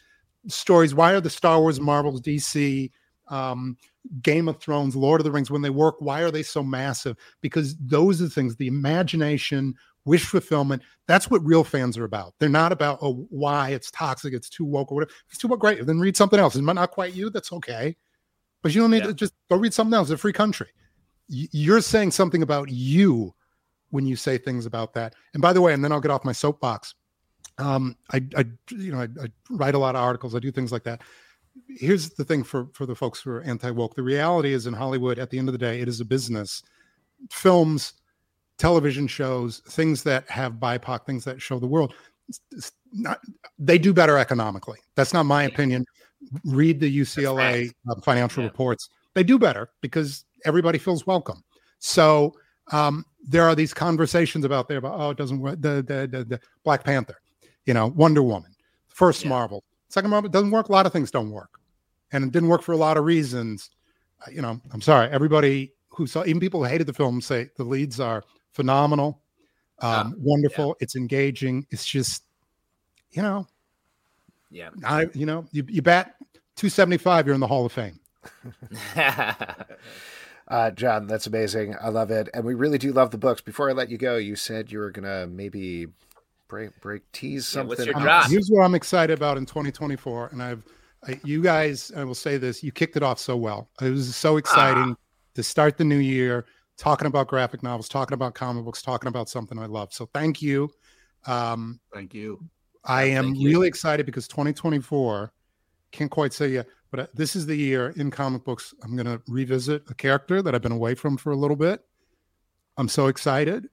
stories? Why are the Star Wars, Marvels, DC, um, Game of Thrones, Lord of the Rings, when they work, why are they so massive? Because those are the things, the imagination, wish fulfillment. That's what real fans are about. They're not about oh why it's toxic, it's too woke or whatever. If it's too woke, great. Then read something else. It's not quite you. That's okay. But you don't need Yeah. to just go read something else. It's a free country. Y- You're saying something about you when you say things about that. And by the way, and then I'll get off my soapbox. Um, I, I, you know, I, I write a lot of articles. I do things like that. Here's the thing for for the folks who are anti woke. The reality is in Hollywood, at the end of the day, it is a business. Films, television shows, things that have BIPOC, things that show the world. not they do better economically. That's not my opinion. Read the UCLA uh, financial Yeah. reports. They do better because everybody feels welcome. So um, there are these conversations about there about oh it doesn't work the the, the, the Black Panther, you know Wonder Woman, first Yeah. Marvel, second Marvel doesn't work. A lot of things don't work, and it didn't work for a lot of reasons. You know, I'm sorry. Everybody who saw, even people who hated the film, say the leads are phenomenal, um, Ah, wonderful. It's engaging. It's just, you know, Yeah. I you know you, you bat 275, you're in the Hall of Fame. [laughs] Uh, John, that's amazing. I love it, and we really do love the books. Before I let you go, you said you were gonna maybe break break tease Yeah, what's something. your Um, drop? Here's what I'm excited about in 2024, and I've I, you guys. I will say this: you kicked it off so well. It was so exciting to start the new year talking about graphic novels, talking about comic books, talking about something I love. So thank you. Um, Thank you. I am you. really excited because 2024 can't quite say yet, but uh, this is the year in comic books I'm going to revisit a character that I've been away from for a little bit. I'm so excited.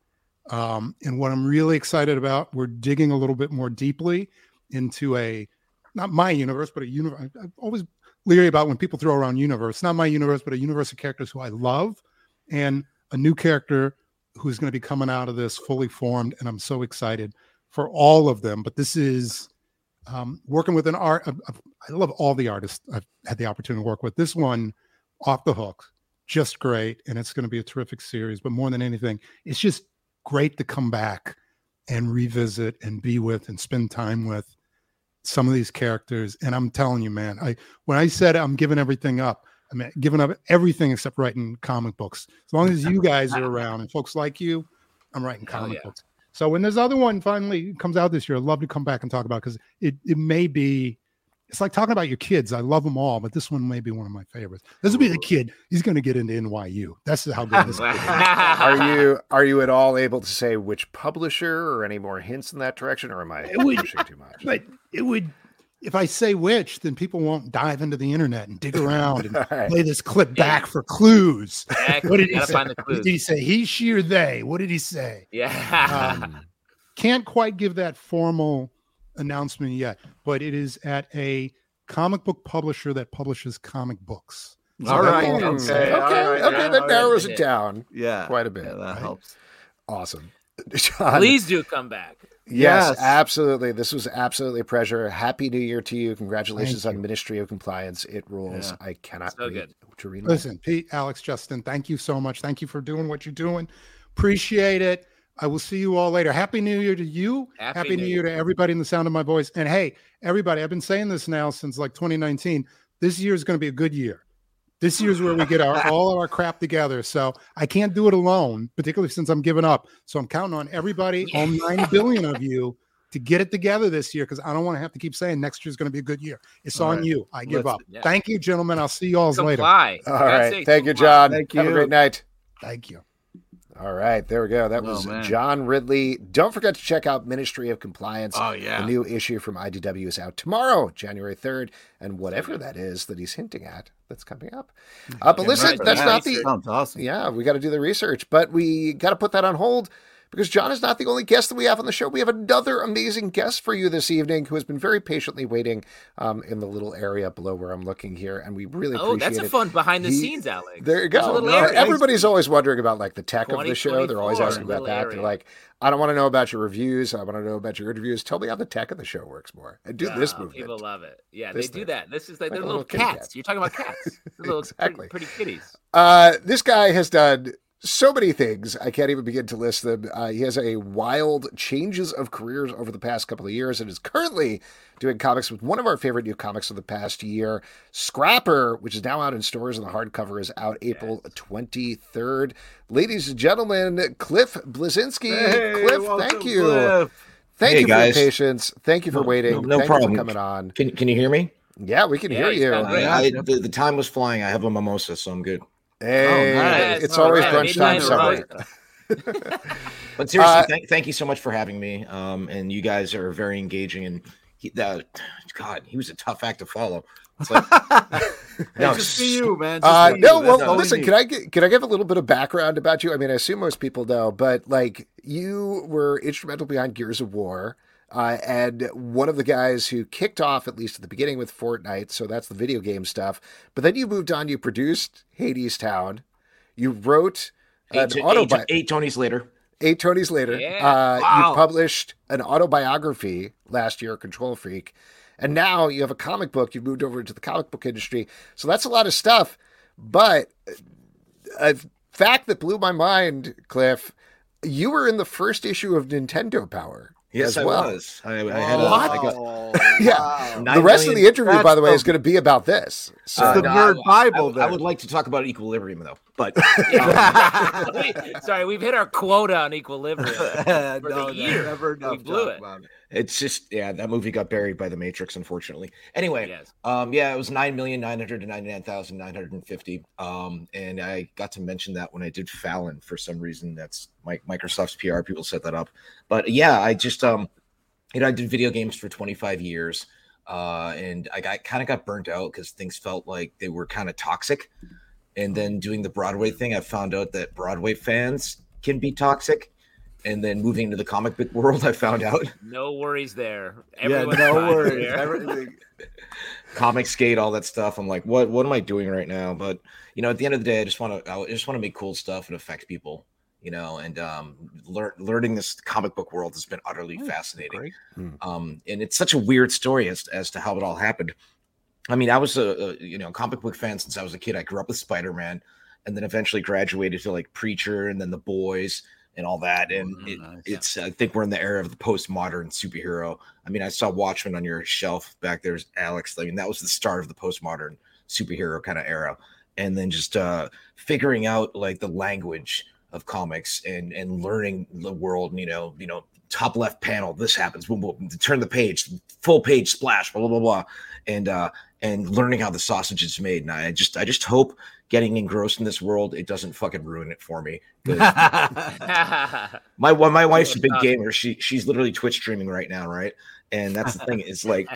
Um, and what I'm really excited about, we're digging a little bit more deeply into a not my universe, but a universe. I'm always leery about when people throw around universe, not my universe, but a universe of characters who I love, and a new character who's going to be coming out of this fully formed. And I'm so excited for all of them. But this is um, working with an art. I love all the artists I've had the opportunity to work with. This one, off the hook, just great, and it's going to be a terrific series. But more than anything, it's just great to come back and revisit and be with and spend time with some of these characters. And I'm telling you, man, I when I said I'm giving everything up, I mean giving up everything except writing comic books. As long as you guys are [laughs] around and folks like you, I'm writing comic yeah. books. So when this other one finally comes out this year, I'd love to come back and talk about because it, it may be it's like talking about your kids. I love them all, but this one may be one of my favorites. This will be the kid. He's going to get into NYU. That's how good this kid is. [laughs] Are you are you at all able to say which publisher or any more hints in that direction, or am I It would- pushing too much? But it would, if I say which, then people won't dive into the internet and dig [laughs] around and All right. play this clip Yeah. back for clues. Exactly. What did he say? find Did he say he, she, or they? What did he say? Yeah. Um, Can't quite give that formal announcement yet, but it is at a comic book publisher that publishes comic books. So All that's right. all I can Okay, okay, all right, okay, yeah, that narrows right. it down Yeah. quite a bit. Yeah, that right? helps. Awesome. [laughs] John, Please do come back. Yes, Yes. absolutely. This was absolutely a pleasure. Happy New Year to you. Congratulations Thank on. Ministry of Compliance. It rules. Yeah. I cannot So wait good. to read it. Listen, Pete, Alex, Justin, thank you so much. Thank you for doing what you're doing. Appreciate it. I will see you all later. Happy New Year to you. Happy New New Year to everybody in the sound of my voice. And hey, everybody, I've been saying this now since like 2019. This year is going to be a good year. This year's where we get our [laughs] all of our crap together. So I can't do it alone, particularly since I'm giving up. So I'm counting on everybody, all nine [laughs] billion of you, to get it together this year because I don't want to have to keep saying next year's going to be a good year. It's All on right. you. I give Let's- up. yeah. Thank you, gentlemen. I'll see you all later. Comply. All For God's right. Thank you. John. Thank Have a you. great night. Thank you. All right. There we go. That Oh, was man. John Ridley. Don't forget to check out Ministry of Compliance. Oh yeah. The new issue from IDW is out tomorrow, January 3rd, and whatever that is that he's hinting at that's coming up. Uh, but Yeah, listen, right. that's Yeah, not the sounds awesome. Yeah, we got to do the research, but we got to put that on hold because John is not the only guest that we have on the show. We have another amazing guest for you this evening who has been very patiently waiting um, in the little area below where I'm looking here, and we really. Oh, that's a it. fun behind the He- scenes, Alex. There you go. No, everybody's always wondering about like the tech of the show. They're always asking about that. They're like, I don't want to know about your reviews. I want to know about your interviews. Tell me how the tech of the show works more. And do this Ah, movement. People love it. Yeah, This they do that. This is like Like they're little little cats. cat. You're talking about cats. [laughs] They're little Exactly. pretty, pretty kitties. Uh, this guy has done so many things. I can't even begin to list them. Uh, he has a wild changes of careers over the past couple of years and is currently doing comics with one of our favorite new comics of the past year, Scrapper, which is now out in stores and the hardcover is out April 23rd. Ladies and gentlemen, Cliff Bleszinski. Hey, Cliff, welcome, thank you. Cliff. Thank Hey, you guys. for your patience. Thank you for No- waiting. no- no Thank problem. you for coming on. Can can you hear me? Yeah, we can Yeah, hear you you. I, the, the time was flying. I have a mimosa, so I'm good. Hey, nice. it's All always right. brunch time Midnight somewhere. [laughs] But seriously, Uh, thank, thank you so much for having me. Um, and you guys are very engaging. And he, that, God, he was a tough act to follow. It's like, [laughs] Hey, No, just be you, man. Just Uh, be you. no, well, That's we listen. Can I gi- can I give a little bit of background about you? I mean, I assume most people know, but like you were instrumental behind Gears of War, uh, and one of the guys who kicked off at least at the beginning with Fortnite. So that's the video game stuff. But then you moved on. You produced Hadestown. You wrote an eight, eight, eight Tonys later. eight Tonys later. Yeah. Uh, Wow. You published an autobiography last year, Control Freak. And now you have a comic book. You've moved over into the comic book industry. So that's a lot of stuff. But a fact that blew my mind, Cliff, you were in the first issue of Nintendo Power. Yes, as I well. was. I, I had a, What? I got Oh, [laughs] Yeah. wow. The rest of the interview, by the way, the- is going to be about this. So Uh, the no, nerd I- Bible I, there. I would like to talk about equilibrium though, but [laughs] [laughs] We- sorry, we've hit our quota on equilibrium. no, the year. never We enough blew talk it. It's just yeah, that movie got buried by the Matrix, unfortunately. Anyway, yes. Um, yeah, it was nine million nine hundred ninety nine thousand nine hundred and fifty. Um, and I got to mention that when I did Fallon for some reason. That's my Microsoft's PR people set that up. But yeah, I just um, you know, I did video games for twenty five years, uh, and I got kind of got burnt out because things felt like they were kind of toxic. And then doing the Broadway thing, I found out that Broadway fans can be toxic. And then moving into the comic book world, I found out No worries there. Yeah, no worries. [laughs] Everything. [laughs] comic skate, all that stuff. I'm like, what what am I doing right now? But you know, at the end of the day, I just want to I just want to make cool stuff and affect people. You know, and um, lear- learning this comic book world has been utterly fascinating. Hmm. Um, and it's such a weird story as as to how it all happened. I mean, I was a, a you know comic book fan since I was a kid. I grew up with Spider Man, and then eventually graduated to like Preacher, and then The Boys, and all that. And Mm, it, nice. it's I think we're in the era of the postmodern superhero. I mean, I saw Watchmen on your shelf back there's Alex. I mean, that was the start of the postmodern superhero kind of era. And then just uh figuring out like the language of comics and and learning the world, and, you know, you know, top left panel, this happens, boom, boom, turn the page, full page splash, blah, blah, blah, blah. And uh and learning how the sausage is made. And I just I just hope getting engrossed in this world, it doesn't fucking ruin it for me. [laughs] my my wife's a big gamer. She she's literally Twitch streaming right now, right? And that's the thing is [laughs] like,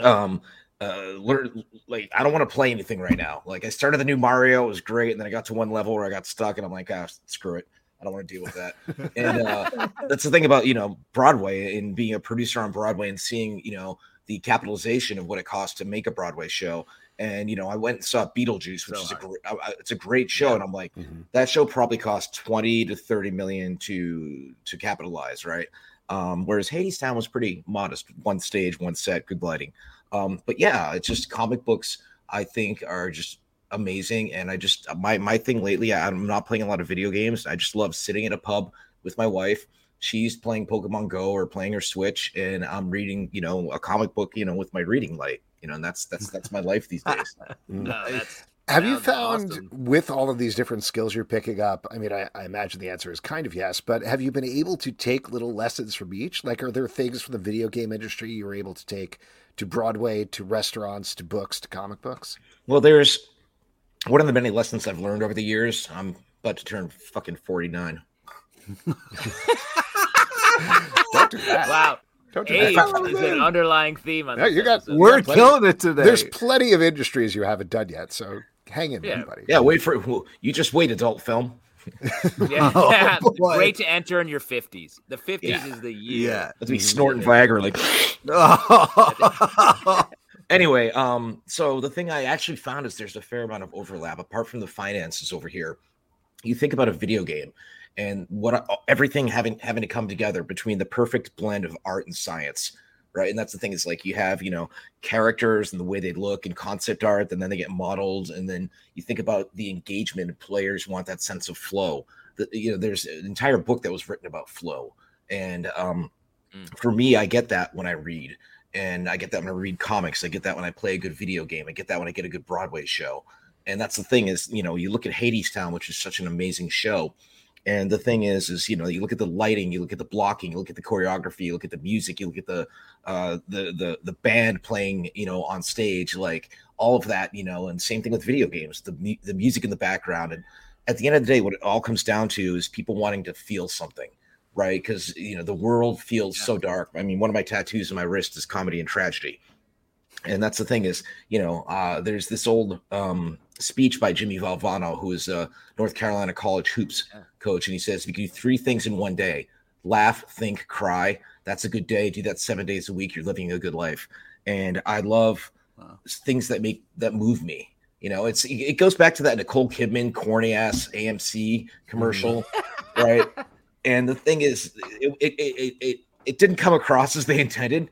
um, uh, learn like I don't want to play anything right now. Like I started the new Mario, it was great, and then I got to one level where I got stuck, and I'm like, ah, screw it. I don't want to deal with that. And uh, [laughs] that's the thing about you know Broadway and being a producer on Broadway and seeing you know the capitalization of what it costs to make a Broadway show. And you know, I went and saw Beetlejuice, which So is a great, it's a great show, and I'm like, Mhm. that show probably cost 20 to 30 million to to capitalize right? Um whereas Hadestown was pretty modest one stage one set good lighting. Um but yeah it's just comic books i think are just amazing and i just my my thing lately i'm not playing a lot of video games. I just love sitting in a pub with my wife. She's playing pokemon go or playing her switch and i'm reading you know a comic book you know with my reading light you know and that's that's that's my [laughs] life these days [laughs] No, mm. that's Have you found awesome. with all of these different skills you're picking up? I mean, I, I imagine the answer is kind of yes, but have you been able to take little lessons from each? Like, are there things from the video game industry you were able to take to Broadway, to restaurants, to books, to comic books? Well, there's one of the many lessons I've learned over the years. I'm about to turn fucking 49. [laughs] Don't do that. wow. Don't do Age that. is an underlying theme on Yeah, this you got- episode. We're plenty- killing it today. There's plenty of industries you haven't done yet, so hang in, Yeah. there, buddy. Yeah, wait for you. Just wait, adult film. [laughs] Yeah, [laughs] Oh, great to enter in your fifties. The fifties Yeah. is the year. Yeah. Let's be snorting Viagra like [laughs] anyway, um, so the thing I actually found is there's a fair amount of overlap apart from the finances over here. You think about a video game and what everything having having to come together between the perfect blend of art and science, right? And that's the thing is like you have you know characters and the way they look and concept art, and then they get modeled, and then you think about the engagement. Players want that sense of flow. That you know, there's an entire book that was written about flow, and um, Mm. for me, I get that when I read and I get that when I read comics. I get that when I play a good video game. I get that when I get a good Broadway show. And that's the thing is, you know, you look at Hadestown, which is such an amazing show. And the thing is, is you know, you look at the lighting, you look at the blocking, you look at the choreography, you look at the music, you look at the uh, the the the band playing, you know, on stage, like all of that, you know. And same thing with video games, the the music in the background. And at the end of the day, what it all comes down to is people wanting to feel something right? Because you know the world feels so dark. I mean, one of my tattoos on my wrist is comedy and tragedy, and that's the thing is, you know, uh, there's this old um, speech by Jimmy Valvano, who is a North Carolina college hoops coach, and he says, "If you can do three things in one day: laugh, think, cry. That's a good day. Do that seven days a week. You're living a good life." And I love Wow. things that make that move me. You know, it's it goes back to that Nicole Kidman corny ass AMC mm-hmm. commercial, [laughs] right? And the thing is, it it, it it it didn't come across as they intended,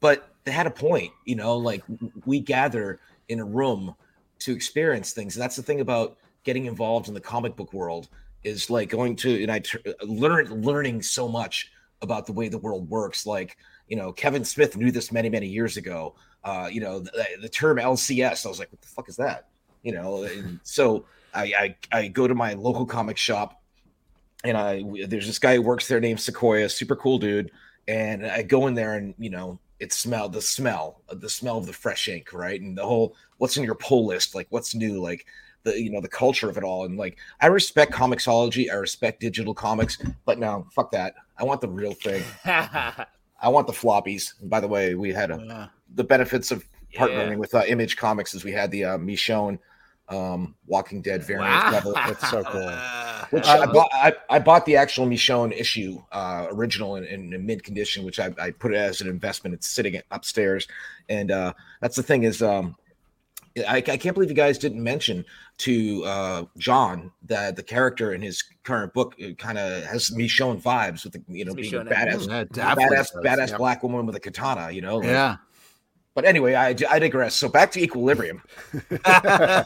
but they had a point. You know, like we gather in a room to experience things, and that's the thing about getting involved in the comic book world is like going to and I tr- learn learning so much about the way the world works. Like you know, Kevin Smith knew this many many years ago. Uh, you know, the, the term LCS. I was like, what the fuck is that? You know, so I I, I go to my local comic shop and I there's this guy who works there named Sequoia, super cool dude. And I go in there and you know it smelled the smell, the smell of the fresh ink, right? And the whole what's in your pull list, like what's new, like the you know the culture of it all. And like I respect comiXology, I respect digital comics, but no, fuck that. I want the real thing. [laughs] I want the floppies. And by the way, we had a, Yeah. the benefits of partnering Yeah. with uh, Image Comics as we had the uh, Michonne um, Walking Dead variant Wow. cover. That's so cool. [laughs] Which Uh, I, bought, I, I bought the actual Michonne issue, uh, original in, in, in mid condition, which I, I put it as an investment. It's sitting upstairs, and uh, that's the thing is, um, I, I can't believe you guys didn't mention to uh, John that the character in his current book kind of has Michonne vibes with the you know It's being a Michonne badass, badass, badass Yep. black woman with a katana. You know, like- Yeah. But anyway, I, I digress. So back to Equilibrium. [laughs] well,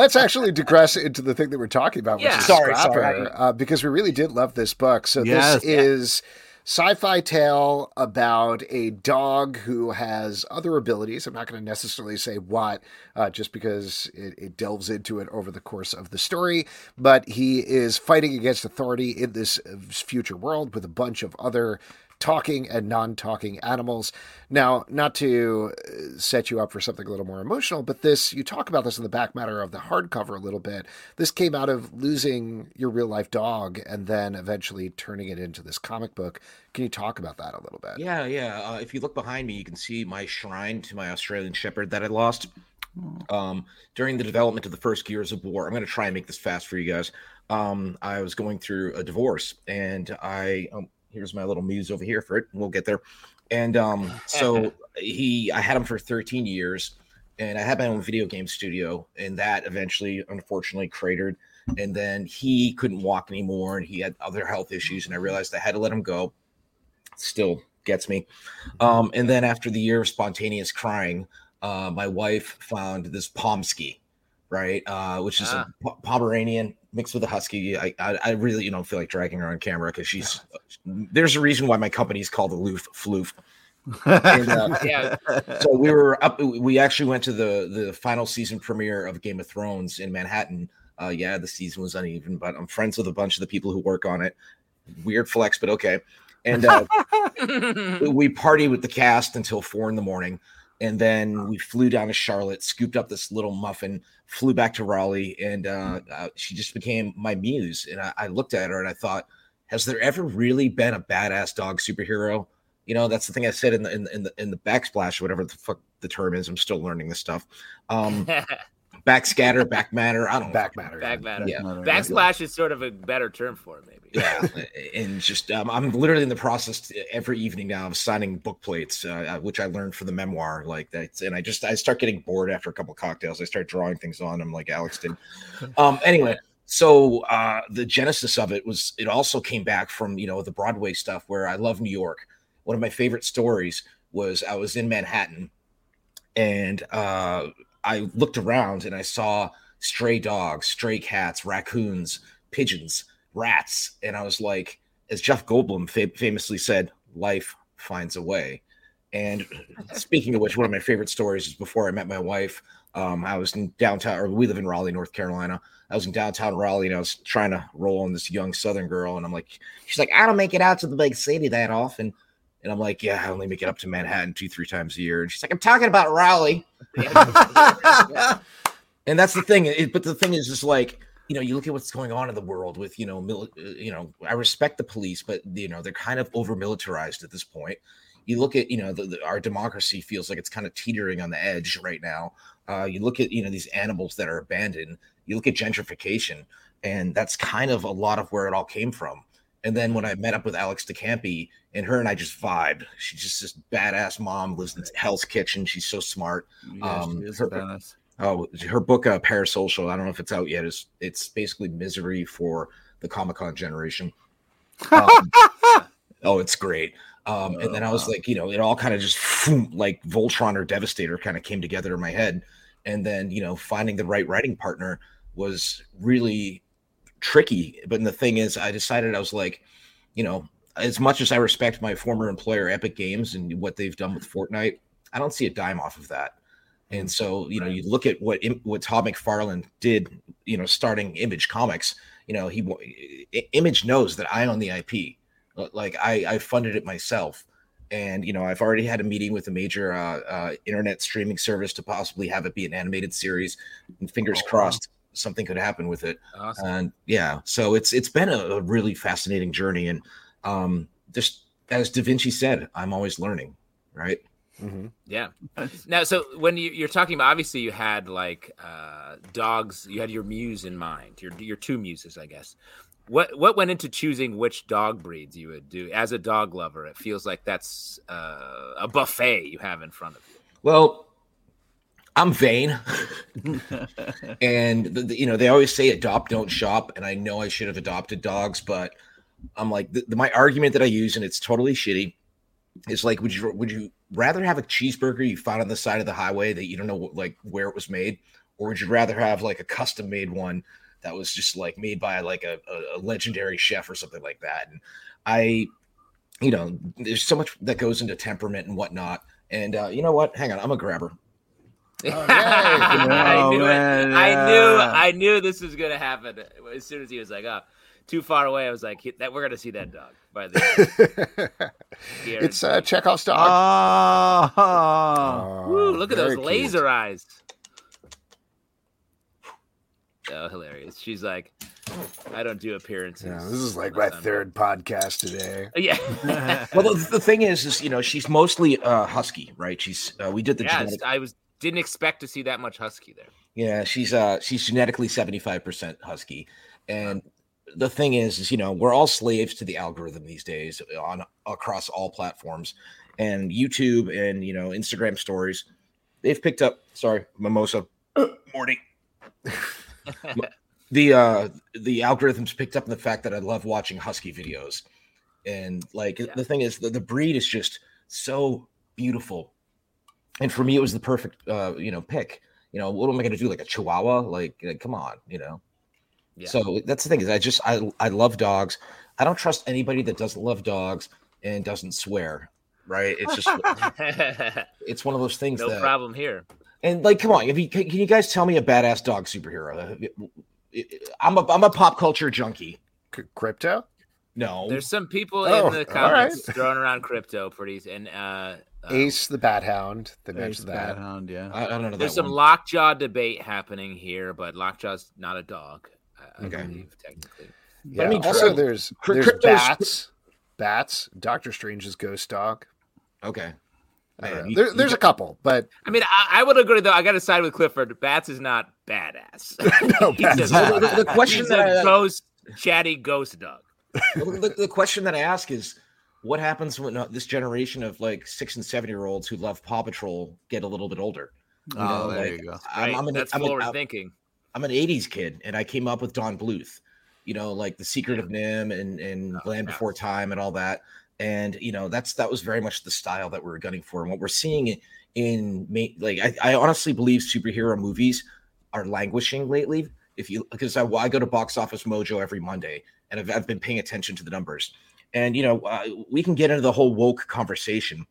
let's actually digress into the thing that we're talking about, which is Sorry, Scrapper, sorry. Uh, because we really did love this book. So Yes. this is sci-fi tale about a dog who has other abilities. I'm not going to necessarily say what, uh, just because it, it delves into it over the course of the story. But he is fighting against authority in this uh, future world with a bunch of other talking and non-talking animals. Now, not to uh, set you up for something a little more emotional, but this you talk about this in the back matter of the hardcover a little bit. This came out of losing your real life dog and then eventually turning it into this comic book. Can you talk about that a little bit? Yeah, yeah. Uh, if you look behind me, you can see my shrine to my Australian Shepherd that I lost um, during the development of the first Gears of War. I'm going to try and make this fast for you guys. Um, I was going through a divorce, and I um, here's my little muse over here for it. We'll get there. And um, [laughs] so he, I had him for 13 years, and I had my own video game studio, and that eventually, unfortunately, cratered. And then he couldn't walk anymore, and he had other health issues, and I realized I had to let him go. Still gets me. Um, and then after the year of spontaneous crying, uh, my wife found this Pomsky, right, uh, which is Ah. a Pomeranian mixed with a Husky. I, I, I really you don't feel like dragging her on camera because she's. [laughs] There's a reason why my company is called Aloof Floof. [laughs] And, uh, Yeah. so we were up. We actually went to the the final season premiere of Game of Thrones in Manhattan. Uh, yeah, the season was uneven, but I'm friends with a bunch of the people who work on it. Weird flex, but okay. And uh, [laughs] we party with the cast until four in the morning, and then we flew down to Charlotte, scooped up this little muffin, flew back to Raleigh, and uh, uh, she just became my muse. And I, I looked at her and I thought, has there ever really been a badass dog superhero? You know, that's the thing I said in the in, the- in the in the backsplash, or whatever the fuck the term is. I'm still learning this stuff. Um, [laughs] backscatter, back matter. I don't know. Back matter. Back matter. Yeah. Backsplash is sort of a better term for it, maybe. yeah and just um, i'm literally in the process every evening now of signing book plates uh, which i learned for the memoir like that and i just i start getting bored after a couple cocktails i start drawing things on them like alex did [laughs] um anyway so uh the genesis of it was it also came back from you know the broadway stuff where i love new york one of my favorite stories was i was in manhattan and uh i looked around and i saw stray dogs stray cats raccoons pigeons rats. And I was like, as Jeff Goldblum fa- famously said, life finds a way. And [laughs] speaking of which, one of my favorite stories is before I met my wife. Um, I was in downtown, or we live in Raleigh, North Carolina. I was in downtown Raleigh and I was trying to roll on this young Southern girl. And I'm like, she's like, I don't make it out to the big city that often. And I'm like, yeah, I only make it up to Manhattan two, three times a year. And she's like, I'm talking about Raleigh. and that's the thing. It, but the thing is, just like, you know, you look at what's going on in the world with, you know, mil- uh, you know, I respect the police, but you know, they're kind of over militarized at this point. You look at, you know, the, the, our democracy feels like it's kind of teetering on the edge right now. Uh, you look at, you know, these animals that are abandoned. You look at gentrification, and that's kind of a lot of where it all came from. And then when I met up with Alex DeCampi and her and I just vibed. She's just this badass mom, lives in Hell's Kitchen. She's so smart. Yeah, Um, she is her- badass. Oh, her book, uh, Parasocial. I don't know if it's out yet. Is it's basically misery for the Comic Con generation. Um, oh, it's great. Um, and then I was like, you know, it all kind of just like Voltron or Devastator kind of came together in my head. And then, you know, finding the right writing partner was really tricky. But the thing is, I decided I was like, you know, as much as I respect my former employer, Epic Games, and what they've done with Fortnite, I don't see a dime off of that. And so, you know, you look at what what Todd McFarlane did, you know, starting Image Comics. You know, he Image knows that I own the IP. Like I, I funded it myself, and you know, I've already had a meeting with a major uh, uh, internet streaming service to possibly have it be an animated series. And fingers Oh, crossed, something could happen with it. Awesome. And yeah, so it's it's been a, a really fascinating journey, and um, just as Da Vinci said, I'm always learning, right? Mhm. Yeah. Now, so when you, you're talking about, obviously, you had like uh, dogs. You had your muse in mind. Your your two muses, I guess. What what went into choosing which dog breeds you would do as a dog lover? It feels like that's uh, a buffet you have in front of you. Well, I'm vain, [laughs] and the, the- you know they always say adopt, don't shop, and I know I should have adopted dogs, but I'm like the, my argument that I use, and it's totally shitty. Is like, would you would you rather have a cheeseburger you found on the side of the highway that you don't know like where it was made, or would you rather have like a custom made one that was just like made by like a, a, a legendary chef or something like that? And I, you know, there's so much that goes into temperament and whatnot. And uh, you know what? Hang on, I'm a grabber. [laughs] yay. I knew man, it. I knew. I knew this was gonna happen. As soon as he was like, "Oh, too far away," I was like, "That we're gonna see that dog." By the [laughs] it's uh, Chekhov's dog. Ah, Oh, Woo, look at very those cute. laser eyes. Oh, hilarious. She's like, I don't do appearances. Yeah, this is like my third podcast today. [laughs] Yeah. Well, the, the thing is, is you know, she's mostly uh, husky, right? She's uh, we did the yeah, genetic. I was didn't expect to see that much husky there. Yeah, she's uh she's genetically 75% husky. And the thing is is you know, we're all slaves to the algorithm these days on across all platforms. And YouTube and you know, Instagram stories, they've picked up sorry, mimosa [coughs] morning. [laughs] the uh the algorithms picked up on the fact that I love watching husky videos. And like Yeah. the thing is the, the breed is just so beautiful. And for me it was the perfect uh you know pick you know what am i going to do like a chihuahua like, like, come on you know Yeah. so that's the thing is i just i i love dogs i don't trust anybody that doesn't love dogs and doesn't swear right it's just [laughs] [laughs] it's one of those things no that problem here. and like come on if you can, can you guys tell me a badass dog superhero i'm a i'm a pop culture junkie C- Krypto? no There's some people Oh, in the all comments right. throwing around Krypto pretty and uh um, Ace the Bat Hound. They Ace mentioned that. Bat Hound, yeah. I, I don't know There's that some one. lockjaw debate happening here, but lockjaw's not a dog. I, I Okay. believe technically. Yeah. I mean, also, there's there's Krypto's- bats. Bats. Doctor Strange's ghost dog. okay Man, know. you- There, you there's a couple, but I mean, I, I would agree though. I got to side with Clifford. Bats is not badass. [laughs] No, [laughs] He's badass. a- the- the question he's that a I- ghost, chatty ghost dog. Well, the, the question that I ask is, what happens when uh, this generation of like six and seven year olds who love Paw Patrol get a little bit older? You Oh, know, there like, you go. I'm, Right? I'm an, That's I'm an- forward I'm- thinking. I'm an 80s kid and I came up with Don Bluth, you know, like The Secret of NIMH and, and Oh, Land yeah. Before Time and all that. And, you know, that's that was very much the style that we were gunning for. And what we're seeing in, ma- like, I, I honestly believe superhero movies are languishing lately. If you, because I, I go to Box Office Mojo every Monday and I've, I've been paying attention to the numbers. And, you know, uh, we can get into the whole woke conversation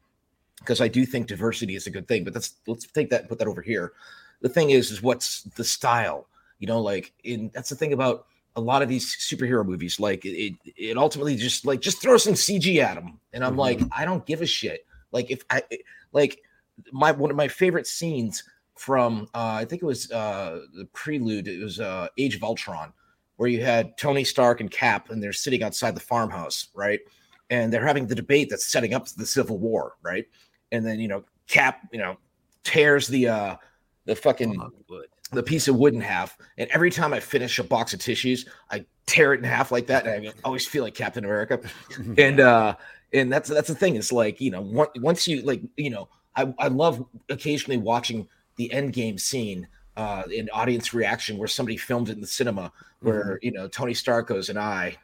because I do think diversity is a good thing, but let's, let's take that and put that over here. The thing is is what's the style you know like in that's the thing about a lot of these superhero movies like it it, it ultimately just like just throw some cg at them and i'm like i don't give a shit. Like if i like my one of my favorite scenes from uh i think it was uh the prelude it was uh age of ultron where you had tony stark and cap and they're sitting outside the farmhouse right and they're having the debate that's setting up the civil war right and then you know cap you know tears the uh the fucking Would. the piece of wood in half. And every time I finish a box of tissues, I tear it in half like that. And I always feel like Captain America. [laughs] and uh and that's that's the thing. It's like, you know, once you like, you know, I, I love occasionally watching the end game scene uh in audience reaction where somebody filmed it in the cinema where you know Tony Stark goes and I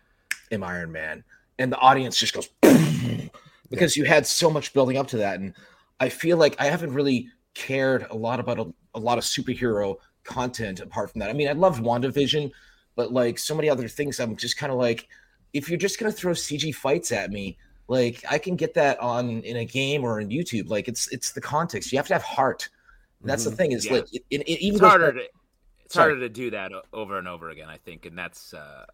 am Iron Man. And the audience just goes [laughs] because you had so much building up to that. And I feel like I haven't really cared a lot about a, a lot of superhero content apart from that. I mean, I love WandaVision, but like so many other things, I'm just kind of like, if you're just gonna throw CG fights at me, like I can get that on in a game or in YouTube. Like it's it's the context. You have to have heart. And that's the thing. Is Yeah. like it, it, it even It's harder back- to it's Sorry. harder to do that over and over again, I think, and that's uh,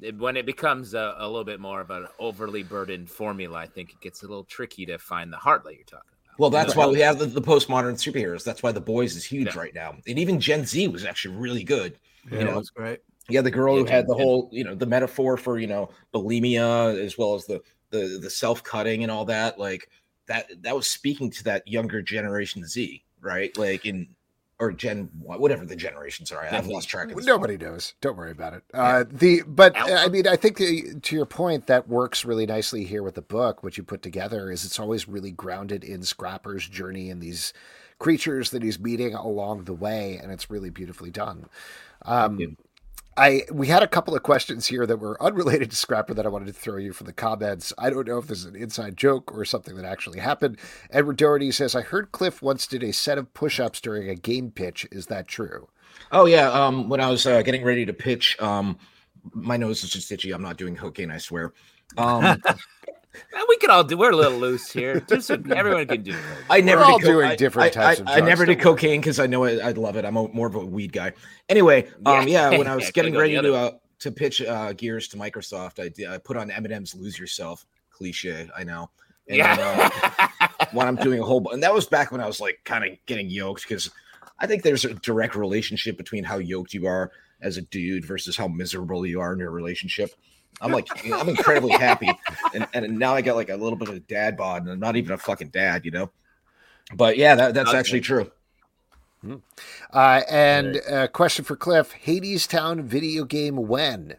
it, when it becomes a, a little bit more of an overly burdened formula. I think it gets a little tricky to find the heart that you're talking about. Well, that's You know? why we have the, the postmodern superheroes. That's why the boys is huge Yeah. right now, and even Gen V was actually really good. Yeah, you know, that was great. Yeah, the girl Yeah, who had the Gen- whole, you know, the metaphor for you know bulimia as well as the the the self cutting and all that. Like that that was speaking to that younger generation Z, right? Like in or Gen whatever the generations are. I've lost track of this. Nobody knows. Don't worry about it. Uh, the but Alpha. I mean, I think the, to your point, that works really nicely here with the book. What you put together is it's always really grounded in Scrapper's journey and these creatures that he's meeting along the way, and it's really beautifully done. Um, I we had a couple of questions here that were unrelated to Scrapper that I wanted to throw you from the comments. I don't know if this is an inside joke or something that actually happened. Edward Doherty says, "I heard Cliff once did a set of push-ups during a game pitch. Is that true?" Oh yeah. Um, when I was uh, getting ready to pitch, um, my nose is just itchy. I'm not doing cocaine. I swear. Um, [laughs] We can all do. We're a little loose here. Just so everyone can do. it. I never all did co- doing I- different I, types I, of I never did cocaine because I know I, I love it. I'm a, more of a weed guy. Anyway, um, Yeah. yeah, when [laughs] I was getting ready to uh, to pitch uh, Gears to Microsoft, I, did, I put on Eminem's "Lose Yourself" cliche. I know. And, uh, Yeah. when I'm doing a whole, and that was back when I was like kind of getting yoked because I think there's a direct relationship between how yoked you are as a dude versus how miserable you are in your relationship. I'm like, [laughs] I'm incredibly happy, and and now I got like a little bit of a dad bod, and I'm not even a fucking dad, you know. But yeah, that, that's Okay. actually true. Uh, and a question for Cliff: Hadestown video game when?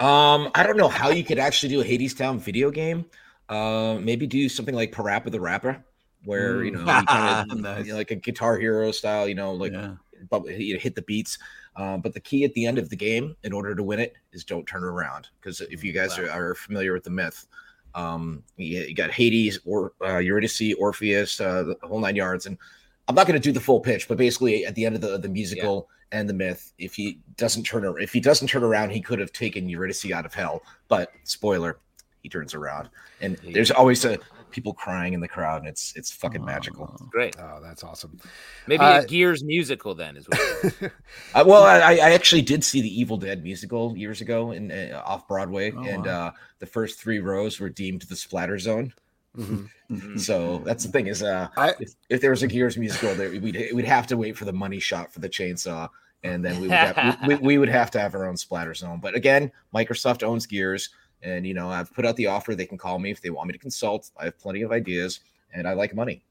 Um, I don't know how you could actually do a Hadestown video game. Uh, maybe do something like Parappa the Rapper, where you know, you kind [laughs] of Nice. like a Guitar Hero style, you know, like yeah. but you know, hit the beats. Uh, but the key at the end of the game, in order to win it, is don't turn around. Because if you guys are, are familiar with the myth, um, you, you got Hades or uh, Eurydice, Orpheus, uh, the whole nine yards. And I'm not going to do the full pitch, but basically at the end of the the musical and the myth, if he doesn't turn if he doesn't turn around, he could have taken Eurydice out of hell. But spoiler, he turns around, and there's always a people crying in the crowd, and it's it's fucking magical. Great. Oh, that's awesome. Maybe Uh, a Gears musical then is what. [laughs] Uh, well, I, I actually did see the Evil Dead musical years ago in uh, off Broadway, Oh, and wow. uh, the first three rows were deemed the splatter zone. Mhm. Mhm. So that's the thing is, uh, I- if, if there was a Gears musical, there we'd we'd have to wait for the money shot for the chainsaw, and then we would have, we, we would have to have our own splatter zone. But again, Microsoft owns Gears, and you know I've put out the offer. They can call me if they want me to consult. I have plenty of ideas, and I like money.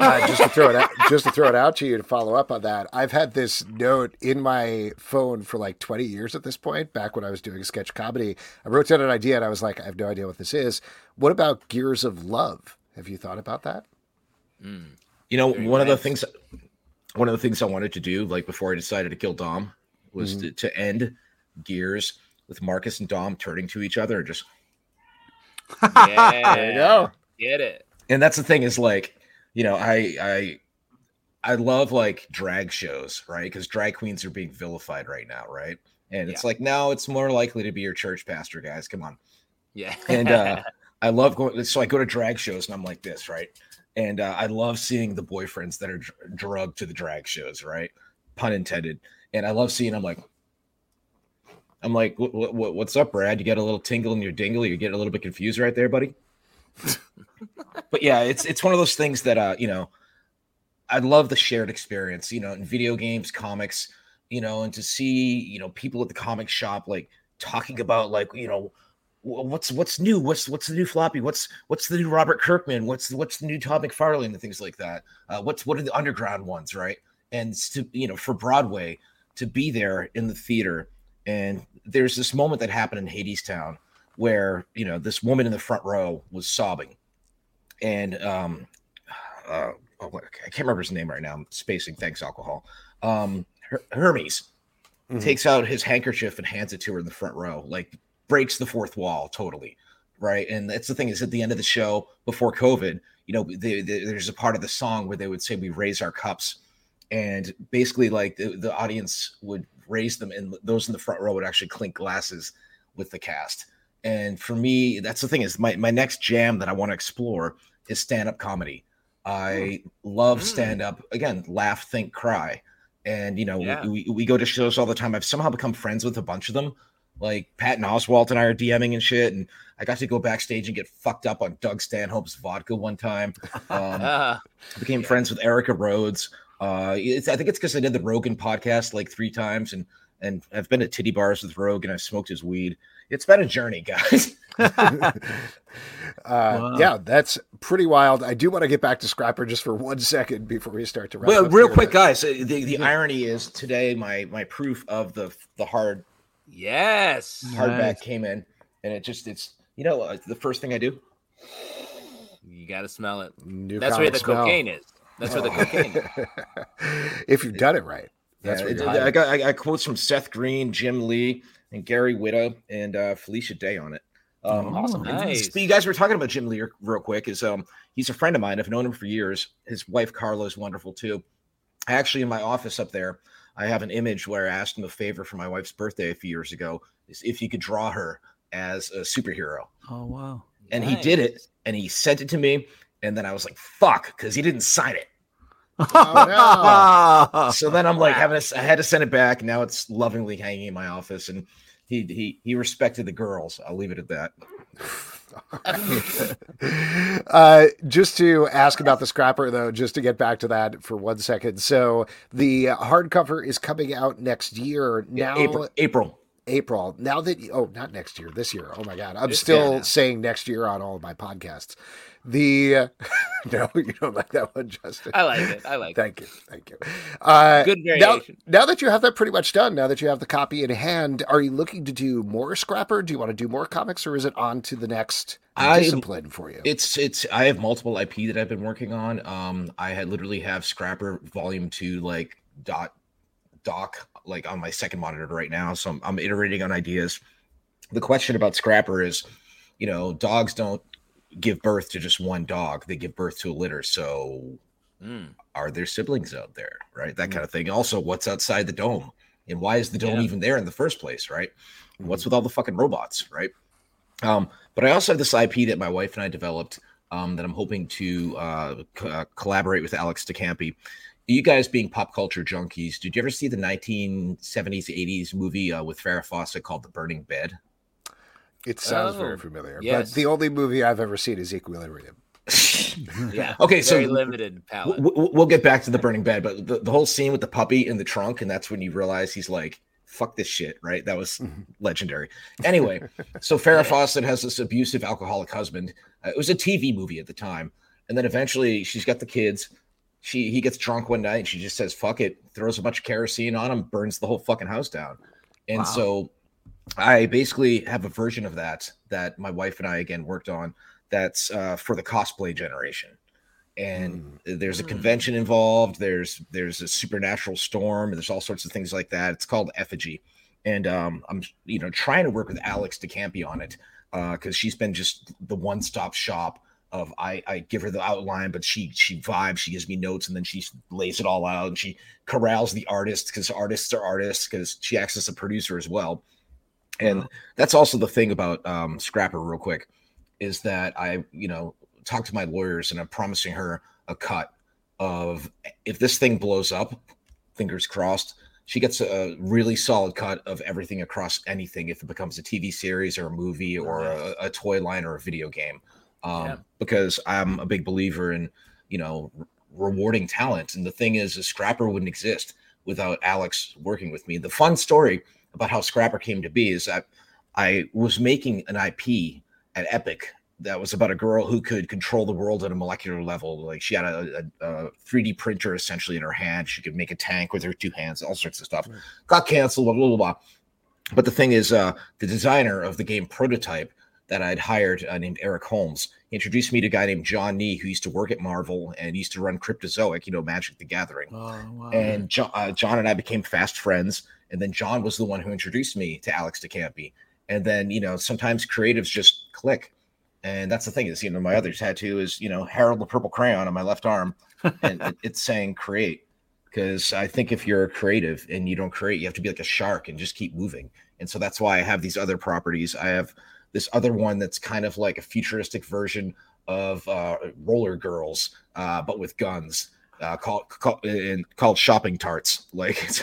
Uh, just to throw it out, just to throw it out to you to follow up on that. I've had this note in my phone for like 20 years at this point. Back when I was doing sketch comedy, I wrote down an idea and I was like, I have no idea what this is. What about Gears of Love? Have you thought about that? You know, Very one of the things, one of the things I wanted to do, like before I decided to kill Dom, was Mhm. to, to end Gears with Marcus and Dom turning to each other and just. Yeah. [laughs] There you go. Get it. And that's the thing is like, you know, I I I love like drag shows, right? Because drag queens are being vilified right now, right? And it's like now it's more likely to be your church pastor, guys. Come on. Yeah. and uh, [laughs] I love going. So I go to drag shows and I'm like this, right? And uh, I love seeing the boyfriends that are dr- drugged to the drag shows, right? Pun intended. And I love seeing. I'm like, I'm like, what, what, what's up, Brad? You got a little tingle in your dingle. You're getting a little bit confused right there, buddy. [laughs] but yeah, it's it's one of those things that uh, you know, I love the shared experience, you know, in video games, comics, you know, and to see, you know, people at the comic shop like talking about like, you know, what's what's new, what's what's the new floppy, what's what's the new Robert Kirkman, what's what's the new Todd McFarlane and things like that. Uh, what's what are the underground ones, right? And to you know, for Broadway to be there in the theater, and there's this moment that happened in Hadestown where you know this woman in the front row was sobbing, and um, uh, oh, I can't remember his name right now. I'm spacing. Thanks, alcohol. Um, Her- Hermes Mhm. takes out his handkerchief and hands it to her in the front row, like breaks the fourth wall totally, right? And that's the thing is at the end of the show before COVID, you know, they, they- there's a part of the song where they would say we raise our cups, and basically like the, the audience would raise them, and those in the front row would actually clink glasses with the cast. And for me, that's the thing is my my next jam that I want to explore is stand up comedy. I love Mm. stand up again, laugh, think, cry. And you know, Yeah. we, we go to shows all the time. I've somehow become friends with a bunch of them. Like Patton Oswalt and I are DMing and shit. And I got to go backstage and get fucked up on Doug Stanhope's vodka one time. [laughs] Um, Uh, became Yeah. friends with Erica Rhodes. Uh, it's, I think it's because I did the Rogan podcast like three times, and and I've been to titty bars with Rogan. And I've smoked his weed. It's been a journey, guys. [laughs] [laughs] Uh, Yeah, that's pretty wild. I do want to get back to Scrapper just for one second before we start to wrap well, up real here. quick, guys. uh, The, the irony is today my my proof of the the hard yes. hardback Nice. came in, and it just it's you know uh, the first thing I do. You got to smell it. New That's where the smell. cocaine is. That's where the cocaine [laughs] if you've done it right. That's Yeah, what you're I got I got quotes from Seth Green, Jim Lee, and Gary Whitta, and uh, Felicia Day on it. Um, Awesome. and Nice. You guys were talking about Jim Lee real quick. Is um he's a friend of mine. I've known him for years. His wife Carla is wonderful too. Actually, in my office up there, I have an image where I asked him a favor for my wife's birthday a few years ago. Is if you could draw her as a superhero, Oh wow. and he did it, and he sent it to me, and then I was like, "Fuck," because he didn't sign it. Oh, so then I'm like having to, I had to send it back. Now it's lovingly hanging in my office, and he he he respected the girls. I'll leave it at that. [laughs] uh, just to ask about the scrapper, though, just to get back to that for one second. So the hardcover is coming out next year. Now, April, April. April. Now that oh, not next year, this year. Oh my god, I'm This still year saying next year on all of my podcasts. The [laughs] no, you don't like that one, Justin. I like it. I like it. Thank you, thank you. Uh, Good now, variation. now that you have that pretty much done, now that you have the copy in hand, are you looking to do more Scrapper? Do you want to do more comics, or is it on to the next I- discipline for you? It's it's. I have multiple IP that I've been working on. Um, I had literally have Scrapper Volume Two like dot doc like on my second monitor right now. So I'm, I'm iterating on ideas. The question about Scrapper is, you know, dogs don't give birth to just one dog; they give birth to a litter. So Mm. are there siblings out there right that kind of thing also what's outside the dome and why is the dome Yeah. even there in the first place right what's with all the fucking robots right um but i also have this ip that my wife and i developed um that i'm hoping to uh, co- uh collaborate with alex DeCampi. You guys being pop culture junkies did you ever see the 1970s 80s movie uh, with farrah fawcett called the burning bed It sounds Oh, very familiar, yes. but the only movie I've ever seen is Equilibrium. [laughs] Yeah. Okay, so very the- limited palette. W- w- we'll get back to the burning bed, but the, the whole scene with the puppy in the trunk, and that's when you realize he's like, fuck this shit, right? That was legendary. Anyway, [laughs] so Farrah Fawcett has this abusive alcoholic husband. Uh, it was a TV movie at the time. And then eventually she's got the kids. She he gets drunk one night and she just says, fuck it, throws a bunch of kerosene on him, burns the whole fucking house down. And Wow. so I basically have a version of that that my wife and I again worked on that's uh, for the cosplay generation. And there's a Mm. convention involved. There's there's a supernatural storm. There's all sorts of things like that. It's called Effigy, and um, I'm you know trying to work with Alex DeCampi on it because she's been just the one stop shop of I, I give her the outline, but she she vibes, she gives me notes, and then she lays it all out, and she corrals the artists because artists are artists because she acts as a producer as well. And that's also the thing about um, Scrapper, real quick, is that I you know talked to my lawyers and I'm promising her a cut of if this thing blows up, fingers crossed, she gets a really solid cut of everything across anything if it becomes a TV series or a movie or a, a toy line or a video game. Um, Yeah. Because I'm a big believer in, you know, re- rewarding talent. And the thing is, is Scrapper wouldn't exist without Alex working with me. The fun story about how Scrapper came to be is that I was making an IP at Epic that was about a girl who could control the world at a molecular level. Like she had a, a, a 3D printer essentially in her hand. She could make a tank with her two hands, all sorts of stuff. Got canceled, blah, blah, blah, blah. But the thing is, uh, the designer of the game prototype that I'd hired uh, named Eric Holmes he introduced me to a guy named John Nee who used to work at Marvel and used to run Cryptozoic, you know, Magic the Gathering Oh, wow. and John, uh, John and I became fast friends. And then John was the one who introduced me to Alex DeCampi. And then you know sometimes creatives just click, and that's the thing is you know my other tattoo is you know Harold the Purple Crayon on my left arm, [laughs] and it, it's saying create because I think if you're a creative and you don't create, you have to be like a shark and just keep moving. And so that's why I have these other properties. I have this other one that's kind of like a futuristic version of uh, Roller Girls, uh, but with guns. Uh, called called, and called shopping tarts. [laughs] Like, it's,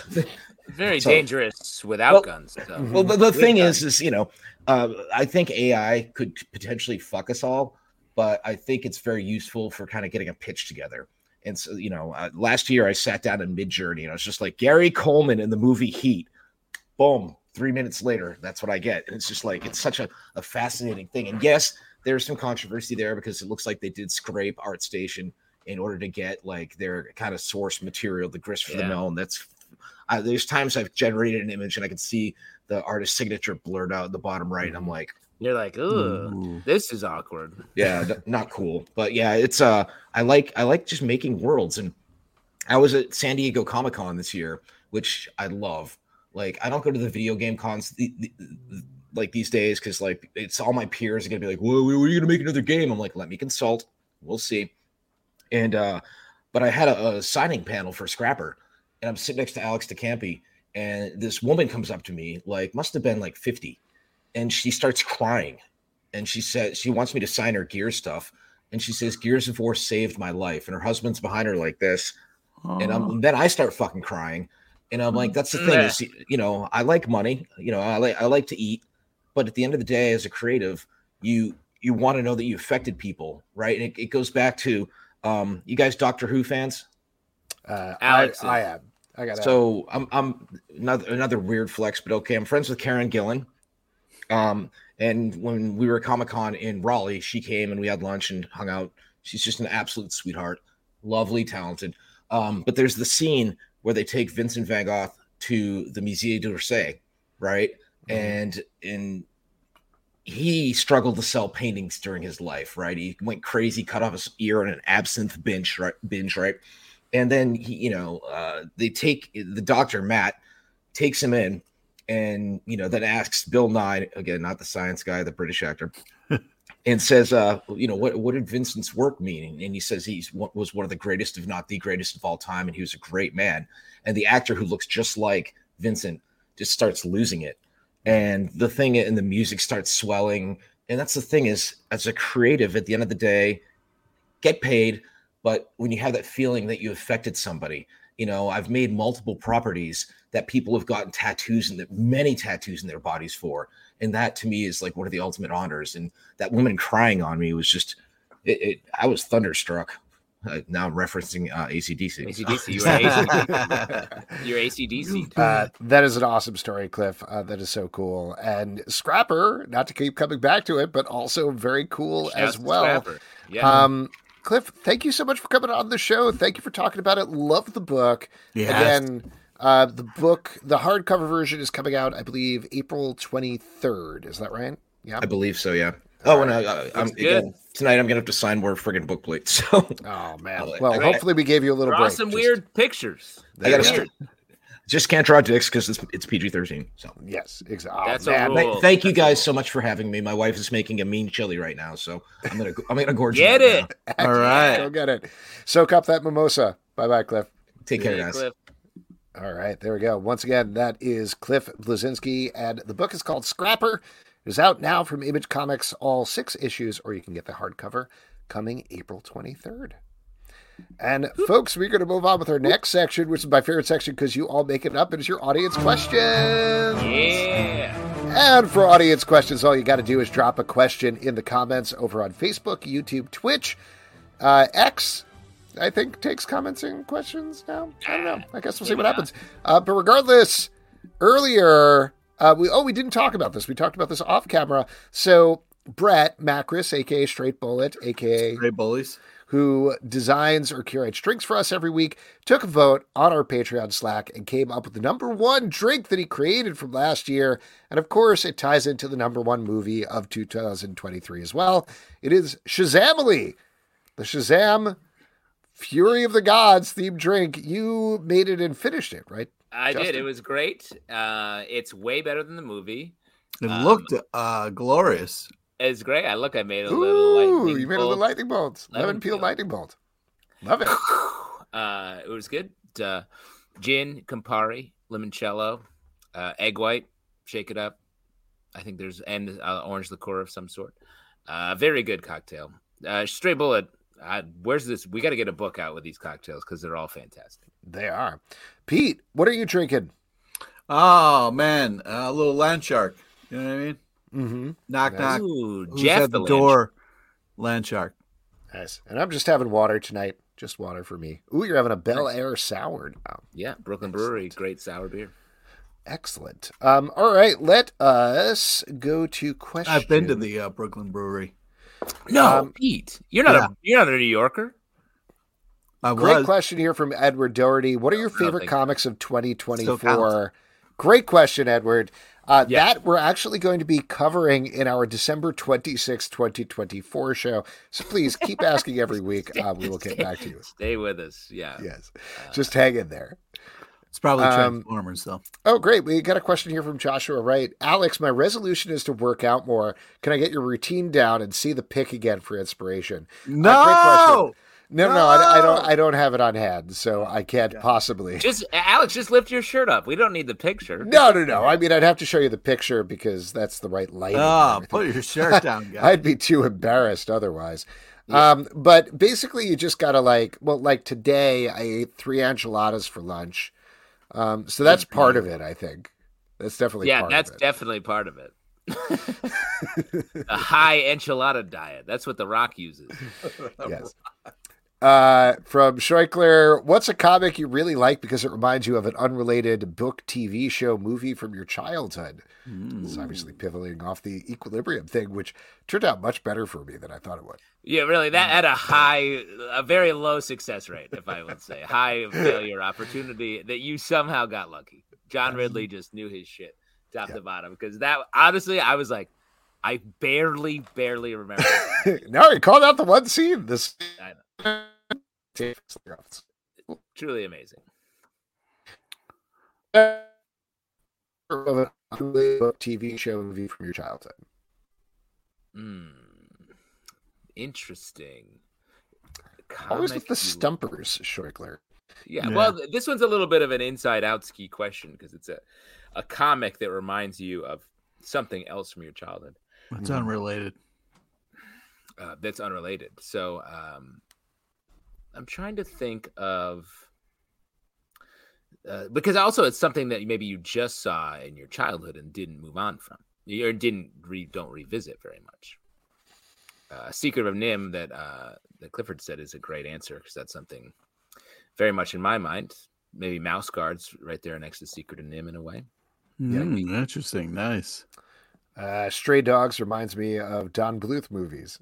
Very So- dangerous without Well- guns. So. well, the, the thing guns. is, is you know, uh, I think AI could potentially fuck us all, but I think it's very useful for kind of getting a pitch together. And so, you know, uh, last year I sat down in Midjourney and I was just like Gary Coleman in the movie Heat. Boom. Three minutes later, that's what I get. And it's just like, it's such a, a fascinating thing. And yes, there's some controversy there because it looks like they did scrape ArtStation in order to get like their kind of source material, the grist for the mill. And that's, I, there's times I've generated an image and I can see the artist signature blurred out in the bottom right. And I'm like, You're like, Ooh. this is awkward. yeah not cool but yeah it's uh i like i like just making worlds and i was at san diego comic-con this year which i love like i don't go to the video game cons the, the, the- like these days because like it's all my peers are gonna be like well when are you gonna make another game. I'm like let me consult. We'll see. And uh but i had a, a signing panel for scrapper and i'm sitting next to alex DeCampi, and this woman comes up to me like must have been like 50 and she starts crying and she says she wants me to sign her gear stuff and she says gears of war saved my life and her husband's behind her like this and. I'm, then i start fucking crying and i'm like that's the thing is you know i like money you know i like i like to eat but at the end of the day as a creative you you want to know that you affected people right and it, it goes back to um you guys doctor who fans Uh, Alex I, I am. I got so I'm I'm another another weird flex, but okay. I'm friends with Karen Gillan. Um, and when we were at Comic Con in Raleigh, she came and we had lunch and hung out. She's just an absolute sweetheart, lovely, talented. Um, but there's the scene where they take Vincent Van Gogh to the Musée d'Orsay, right? And and he struggled to sell paintings during his life, right? He went crazy, cut off his ear on an absinthe binge, right? Binge, right? And then he, you know, uh, they take the doctor Matt takes him in, and you know, then asks Bill Nighy again, not the science guy, the British actor, and says, uh, you know, what what did Vincent's work mean? And he says he's was one of the greatest, if not the greatest of all time, and he was a great man. And the actor who looks just like Vincent just starts losing it and the thing and the music starts swelling and that's the thing is as a creative at the end of the day get paid but when you have that feeling that you affected somebody you know i've made multiple properties that people have gotten tattoos and that many tattoos in their bodies for and that to me is like one of the ultimate honors and that woman crying on me was just it, it i was thunderstruck uh, now i'm referencing uh, acdc ACDC, [laughs] [laughs] you were You're ACDC. Uh, that is an awesome story, Cliff. Uh, that is so cool. And Scrapper, not to keep coming back to it, but also very cool Shouts as well. Scrapper. Yeah. Um, Cliff, thank you so much for coming on the show. Thank you for talking about it. Love the book. Yes. Again, uh, the book, the hardcover version is coming out, I believe, April 23rd. Is that right? Yeah. I believe so. Yeah. Oh, and I, I, I'm again tonight. I'm gonna have to sign more friggin' book plates. [laughs] So Oh, man. Well, Well, I- hopefully we gave you a little Draw break. some Just- weird pictures. I got to Weird. just can't draw dicks because it's, it's PG-13. So Yes, exactly. That's a man. rule. Th- thank you guys so much for having me. My wife is making a mean chili right now, so I'm gonna I'm gonna gorge. Get it. now. [laughs] All right. Go get it. Soak up that mimosa. Bye bye, Cliff. Take care, guys. Cliff. All right, there we go. Once again, that is Cliff Bleszinski, and the book is called Scrapper. It is out now from Image Comics, all six issues, or you can get the hardcover coming April 23rd. And folks, we're going to move on with our next section, which is my favorite section because you all make it up. It is your audience questions. Yeah. And for audience questions, all you got to do is drop a question in the comments over on Facebook, YouTube, Twitch, uh, X. I think takes comments and questions now. I don't know. I guess we'll see what happens. Uh, but regardless, earlier uh, we oh we didn't talk about this. We talked about this off camera. So Brett Macris, aka Straight Bullet, aka Great bullies. who designs or curates drinks for us every week, took a vote on our Patreon Slack and came up with the number one drink that he created from last year. And of course, it ties into the number one movie of 2023 as well. It is Shazamily, the Shazam Fury of the Gods themed drink. You made it and finished it, right? I did. It was great. Uh, it's way better than the movie. It Um, looked uh, glorious. It's great. I look. I made a little Ooh, lightning you made a little lightning bolt. Lemon, Lemon peel peel. lightning bolt. Love it. [sighs] Uh, it was good. Uh, gin, Campari, limoncello, uh, egg white. Shake it up. I think there's and uh, orange liqueur of some sort. Uh, very good cocktail. Uh, straight bullet. Uh, where's this? We got to get a book out with these cocktails because they're all fantastic. They are. Pete, what are you drinking? Oh man, uh, a little land shark. You know what I mean? Mm-hmm. Knock Nice. knock. Ooh, Who's Jeff at the Land- door? Land shark. Nice. And I'm just having water tonight. Just water for me. Ooh, you're having a Bel Air sour now. Yeah, Brooklyn Brewery, great sour beer. Excellent. Um, all right, let us go to questions. I've been to the uh, Brooklyn Brewery. No, Um, Pete, you're not yeah. a you're not a New Yorker. I Great was. question here from Edward Doherty. What are your favorite comics of 2024? Great question, Edward. Uh, Yeah. That we're actually going to be covering in our December 26, 2024 show. So please keep asking every week. [laughs] Uh, we will get back to you. Stay with us. Yeah. Yes. Just hang in there. It's probably Um, Transformers though. Oh, great. We got a question here from Joshua Wright. Alex, my resolution is to work out more. Can I get your routine down and see the pic again for inspiration? No. No, no, no I, I don't. I don't have it on hand, so I can't possibly. Just Alex, just lift your shirt up. We don't need the picture. No, no, no. I mean, I'd have to show you the picture because that's the right lighting. and Oh, put your shirt [laughs] down, guy. I'd be too embarrassed otherwise. Um, but basically, you just gotta like, well, like today, I ate three enchiladas for lunch. Um, so that's part of it. I think that's definitely yeah, part that's of it. definitely part of it. [laughs] a high enchilada diet. That's what The Rock uses. yes. [laughs] Uh, from Schreikler, what's a comic you really like because it reminds you of an unrelated book, TV show, movie from your childhood? This is obviously pivoting off the equilibrium thing, which turned out much better for me than I thought it would. Yeah, really. That had a high, a very low success rate, if I would say, high failure opportunity that you somehow got lucky. John Ridley just knew his shit top Yeah. to bottom because that honestly, I was like, I barely, barely remember. [laughs] no, you called out the one scene. This I know. Of Truly amazing. an unrelated TV show, movie from your childhood. Hmm. Interesting. Always with the you- stumpers, Schreikler. Yeah, Yeah. well, this one's a little bit of an inside out ski question because it's a, a comic that reminds you of something else from your childhood It's unrelated. uh, that's unrelated. So um, I'm trying to think of uh, because also it's something that maybe you just saw in your childhood and didn't move on from, or didn't re don't revisit very much. Uh, Secret of NIMH that uh, that Clifford said is a great answer because that's something very much in my mind. Maybe Mouse Guards right there next to Secret of NIMH in a way. Mm, interesting. Nice. Uh, Stray Dogs reminds me of Don Bluth movies.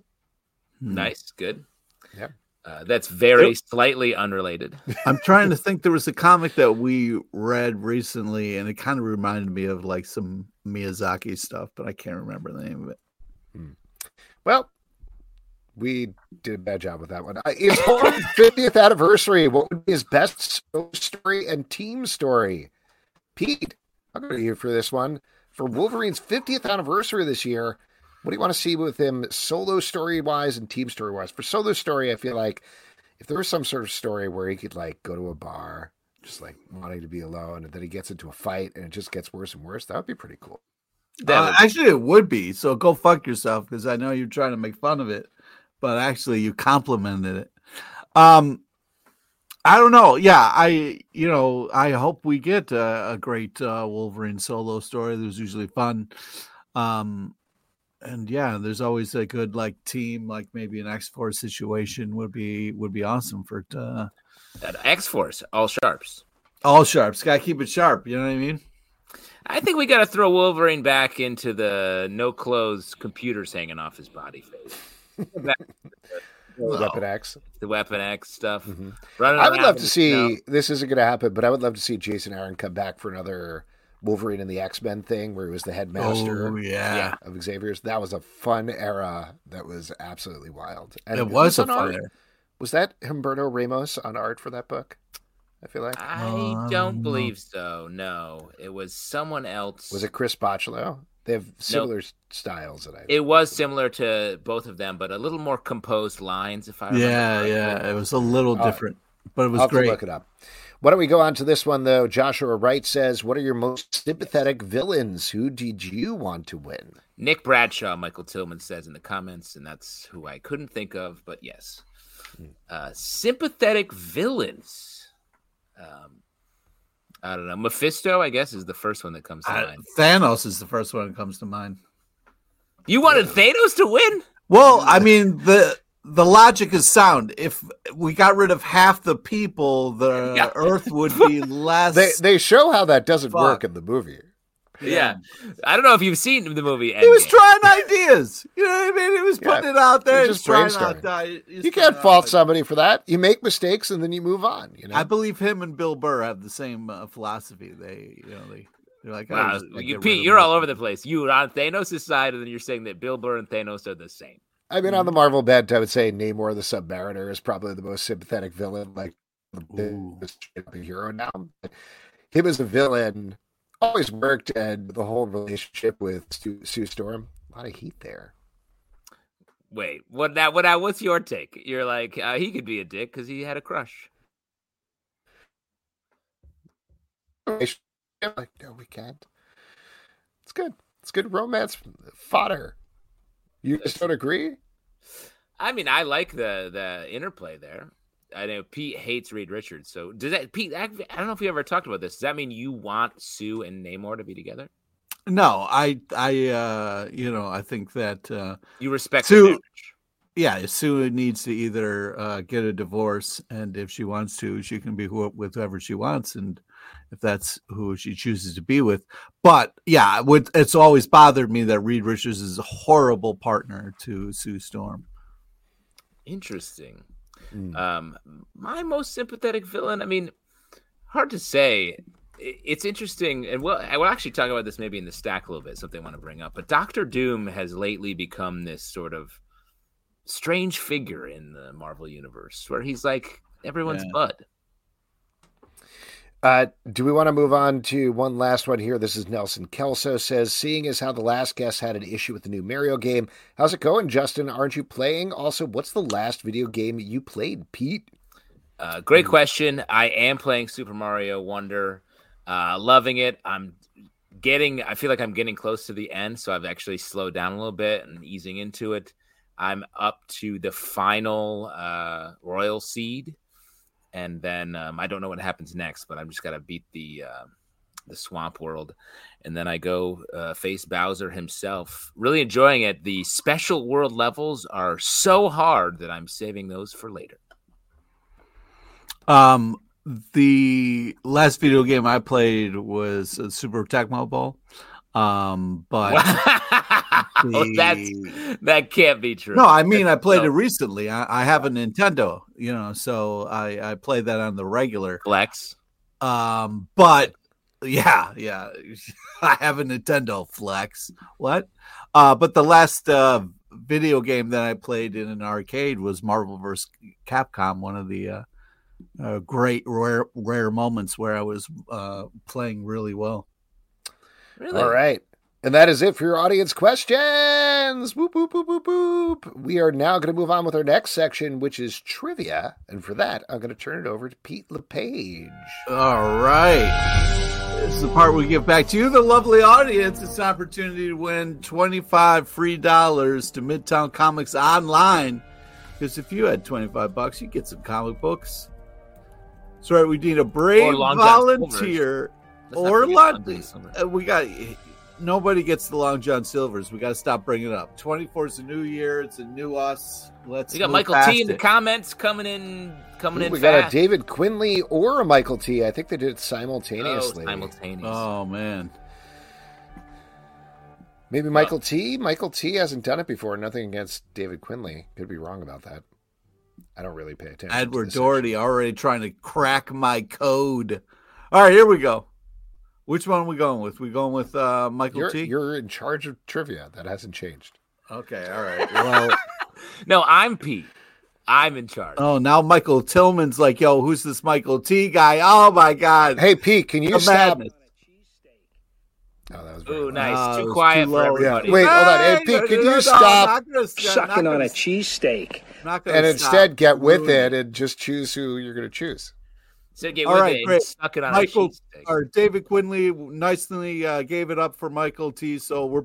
Hmm. Nice, good. Yep. Uh, that's very slightly unrelated. [laughs] I'm trying to think. There was a comic that we read recently, and it kind of reminded me of like some Miyazaki stuff, but I can't remember the name of it. Well, we did a bad job with that one. Uh, His 50th anniversary. What would be his best story and team story? Pete, I'll go to you for this one. For Wolverine's 50th anniversary this year, what do you want to see with him solo story wise and team story wise? For solo story, I feel like if there was some sort of story where he could like go to a bar, just like wanting to be alone, and then he gets into a fight and it just gets worse and worse, that would be pretty cool. Uh, actually, it would be. So go fuck yourself because I know you're trying to make fun of it, but actually you complimented it. Um, I don't know. Yeah, I you know I hope we get a, a great uh, Wolverine solo story. That was usually fun. Um, and yeah, there's always a good like team, like maybe an X Force situation would be would be awesome for it. Uh, X Force, all sharps. all sharps. Got to keep it sharp. You know what I mean? I think we got to throw Wolverine back into the no clothes computers hanging off his body phase. Back [laughs] the- Weapon X. the Weapon X stuff. Mhm. I would love to see snow. this isn't going to happen, but I would love to see Jason Aaron come back for another Wolverine and the X Men thing where he was the headmaster Oh yeah, of Xavier's. That was a fun era. That was absolutely wild. And it who was a fun. era. Was that Humberto Ramos on art for that book? I feel like. I Um, don't believe so. No, it was someone else. Was it Chris Bachalo? They have similar s styles that I. It was similar to both of them, but a little more composed lines. If I remember Yeah, correctly. yeah, it was a little Uh, different, but it was I'll great. look it up. Why don't we go on to this one though? Joshua Wright says, "What are your most sympathetic villains? Who did you want to win?" Nick Bradshaw, Michael Tillman says in the comments, and that's who I couldn't think of, but yes. Hmm. Uh, sympathetic villains. Um, I don't know. Mephisto, I guess, is the first one that comes to Uh, mind. Thanos is the first one that comes to mind. You wanted Thanos to win? Well, I mean the the logic is sound. If we got rid of half the people, the Yeah. [laughs] Earth would be less. They they show how that doesn't Fuck. work in the movie. Yeah. I don't know if you've seen the movie. He was trying ideas. You know what I mean? He was Yeah. putting it out there. He He was was just trying brainstorming. out, uh, You can't fault like- somebody for that. You make mistakes and then you move on. You know. I believe him and Bill Burr have the same uh, philosophy. They, you know, they they're like, oh, Wow, you, Pete, you're all over the place. You are on Thanos' side, and then you're saying that Bill Burr and Thanos are the same. I mean, on the Marvel bent, I would say Namor the Submariner is probably the most sympathetic villain, like the Ooh. biggest straight [laughs] up a hero now. But him as a villain always worked, and the whole relationship with Sue, Sue Storm, a lot of heat there. Wait, what now? What now? What's your take? You're like, uh, he could be a dick because he had a crush. Like, no, we can't. It's good. It's good romance fodder. You just don't agree? I mean, I like the the interplay there. I know Pete hates Reed Richards, so does that Pete? I, I don't know if we ever talked about this. Does that mean you want Sue and Namor to be together? No, I, I, uh, you know, I think that, uh, You respect Sue- the marriage. yeah, Sue needs to either uh, get a divorce, and if she wants to, she can be who- with whoever she wants, and if that's who she chooses to be with. But yeah, with, it's always bothered me that Reed Richards is a horrible partner to Sue Storm. Interesting. Mm. Um, my most sympathetic villain. I mean, hard to say. It's interesting, and we'll, I will actually talk about this maybe in the stack a little bit. Something I want to bring up, but Doctor Doom has lately become this sort of strange figure in the Marvel universe, where he's like everyone's Yeah. bud. Uh, do we want to move on to one last one here? This is Nelson Kelso says, seeing as how the last guest had an issue with the new Mario game, how's it going, Justin? Aren't you playing? Also, what's the last video game you played, Pete? Uh, great question. I am playing Super Mario Wonder, uh, loving it. I'm getting. I feel like I'm getting close to the end, so I've actually slowed down a little bit and easing into it. I'm up to the final uh, Royal Seed, and then um, I don't know what happens next, but I'm just gotta beat the uh, the Swamp World, and then I go uh, face Bowser himself. Really enjoying it. The special world levels are so hard that I'm saving those for later. Um, the last video game I played was uh, Super Tecmo Bowl. Um, but [laughs] Oh, that's that can't be true. No, I mean I played No. it recently. I, I have a Nintendo, you know, so I I play that on the regular. Flex. Um, but yeah, yeah, [laughs] I have a Nintendo Flex. What? Uh, but the last uh video game that I played in an arcade was Marvel vs. Capcom. One of the uh, uh great rare rare moments where I was uh playing really well. Really? All right. And that is it for your audience questions. Whoop, whoop, whoop, whoop, whoop. We are now going to move on with our next section, which is trivia. And for that, I'm going to turn it over to Pete LePage. All right. This is the part we give back to you, the lovely audience. It's an opportunity to win 25 free dollars to Midtown Comics Online. Because if you had 25 bucks, you get some comic books. That's right. We need a brave Or Long John volunteer. Let's Or forget Lon- Sunday Uh, we got nobody gets the Long John Silvers. We got to stop bringing it up. 24 is a new year. It's a new us. Let's. We got Michael T in the comments coming in, coming Ooh, in we got a. David Quinley or a Michael T. I think they did it simultaneously. oh, simultaneously. simultaneous. Oh man. Maybe Michael T. Michael T. hasn't done it before. Nothing against David Quinley. Could be wrong about that. I don't really pay attention. to Edward this Doherty already trying to crack my code. All right, here we go. Which one are we going with? We going with uh, Michael You're, T? you're in charge of trivia. That hasn't changed. Okay, all right. [laughs] Well, [laughs] No, I'm Pete. I'm in charge. oh, now Michael Tillman's like, yo, who's this Michael T guy? Oh my God. Hey, Pete, can you The stop? madness. Oh, that was very Ooh, nice. It too quiet too for everybody. Yeah, wait. hold on. Hey, Hey, Pete, can no, you no, stop? not gonna- not sucking on a cheesesteak. not And stop. instead, get with Ruin it and just choose who you're going to choose. So get All with right, it and great. suck it on Michael or David Quinley nicely uh, gave it up for Michael T. So we're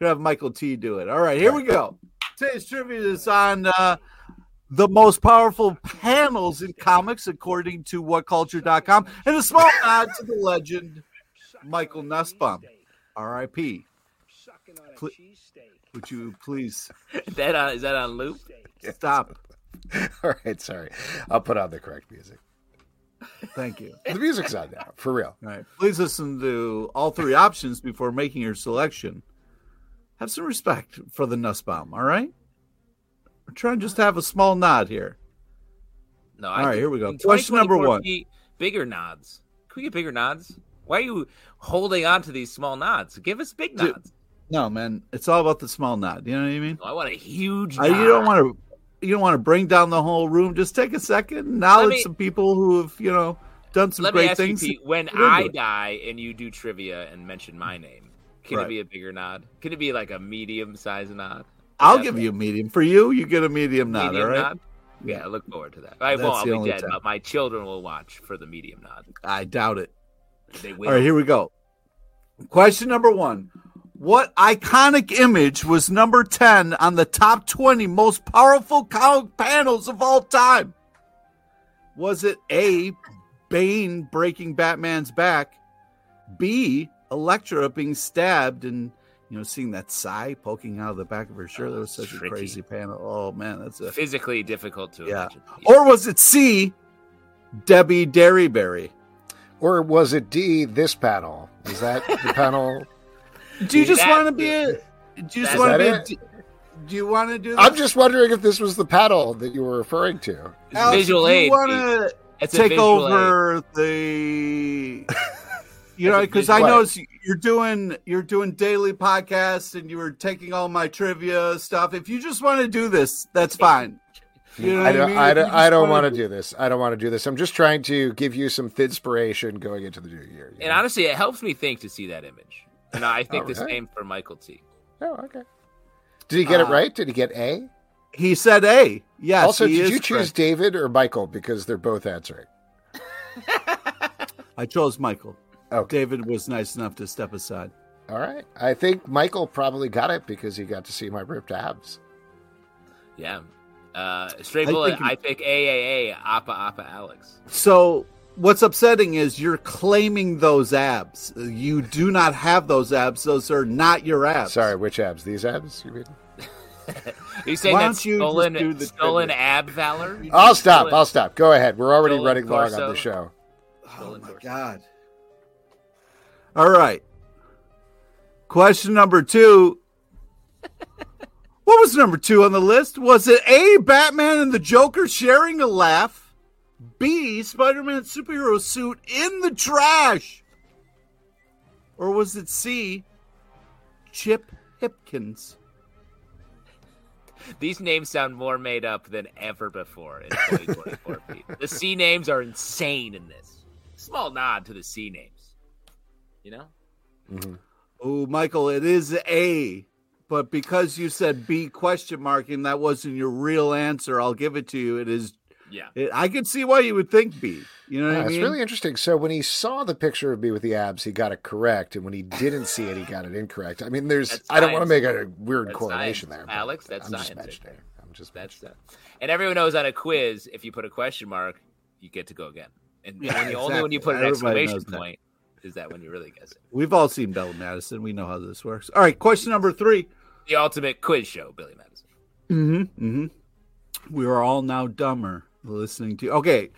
gonna have Michael T. do it. All right, here we go. Today's trivia is on uh, the most powerful panels in comics, according to WhatCulture.com, and a small nod to the legend Michael Nussbaum, R.I.P. Pl- Would you please [laughs] that uh, is that on loop? stop? [laughs] All right, sorry. I'll put on the correct music. Thank you. The music's on now, for real. All right. Please listen to all three options before making your selection. Have some respect for the Nussbaum, all right? We're trying just to have a small nod here. No. All right, think here we go. Question number one. be Bigger nods. Can we get bigger nods? Why are you holding on to these small nods? Give us big Dude, nods. No, man, it's all about the small nod. You know what I mean? I want a huge. I, you don't want to. You don't want to bring down the whole room. Just take a second, acknowledge me- some people who have, you know, done some Let me great ask things. you, Pete. When I die and you do trivia and mention my name, can Right. it be a bigger nod? Can it be like a medium-sized nod? I'll give you a medium. For you, you get a medium nod. medium all right. nod. Yeah, I look forward to that. I won't. I'll be dead, time. but my children will watch for the medium nod. I doubt it. They will. All right, here we go. Question number one. What iconic image was number 10 on the top 20 most powerful comic panels of all time? Was it A, Bane breaking Batman's back? B, Elektra being stabbed and, you know, seeing that sai poking out of the back of her shirt? Oh, that was oh, such tricky. a crazy panel. Oh, man, that's a. Physically difficult to Yeah. imagine. Or was it C, Debbie Derryberry? Or was it D, this panel? Is that the panel? Do you just want to be a? Do you just want to be? A, do, do you want to do? This? I'm just wondering if this was the panel that you were referring to. It's Alex, visual do aid. You want Pete. to It's a take visual aid. over the? You know, because I visual know you're doing you're doing daily podcasts and you were taking all my trivia stuff. If you just want to do this, that's fine. You know I what don't. mean? I don't. I don't wanna do this. I don't want to do this. I'm just trying to give you some inspiration going into the new year. And know? honestly, it helps me think to see that image. And I think the All right. same for Michael T. oh, okay. Did he get it Uh, right? Did he get A? He said A. Yes. also, he did is you choose correct. David or Michael because they're both answering? [laughs] I chose Michael. Okay. David was nice enough to step aside. All right. I think Michael probably got it because he got to see my ripped abs. Yeah. Uh, straight I bullet. think- I pick AAA. Appa Appa Alex. So what's upsetting is you're claiming those abs. You do not have those abs. Those are not your abs. Sorry, which abs? These abs? You mean? [laughs] Are you saying Why that's you stolen, do the stolen ab valor? I'll stop. Stolen- I'll stop. Go ahead. We're already Stolen running long on the show. Oh my torso. god. All right. Question number two. [laughs] What was number two on the list? Was it A, Batman and the Joker sharing a laugh? B, Spider Man superhero suit in the trash? Or was it C, Chip Hipkins? These names sound more made up than ever before in 2024. [laughs] The C names are insane in this. Small nod to the C names. You know? Mhm. Oh, Michael, it is A. But because you said B question mark and that wasn't your real answer, I'll give it to you. It is. Yeah. It, I can see why you would think B. You know what Yeah, I it's mean? really interesting. So when he saw the picture of me with the abs, he got it correct, and when he didn't see it, he got it incorrect. I mean, there's That's I don't want to make a weird That's correlation science. there, Alex, that's I'm just science right mentioning. I'm just That's that. And everyone knows on a quiz, if you put a question mark, you get to go again. And Yeah, when you, only when you put an Everybody exclamation point is that when you really guess it. We've all seen Billy Madison. We know how this works. All right, question number three. The ultimate quiz show, Billy Madison. Mm-hmm. Mm-hmm. We are all now dumber listening to. Okay,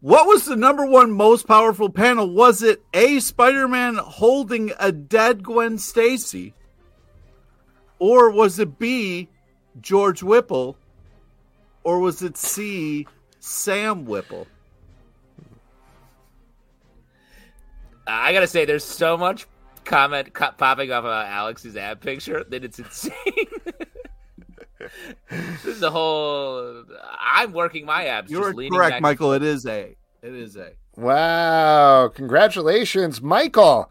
what was the number one most powerful panel? Was it A. Spider-Man holding a dead Gwen Stacy, or was it B. George Whipple, or was it C. Sam Whipple? I gotta say, there's so much comment co- popping off about Alex's ad picture that it's [laughs] insane. [laughs] this is the whole. I'm working my abs. You're just leaning correct, back- Michael. It is A. It is A. Wow! Congratulations, Michael.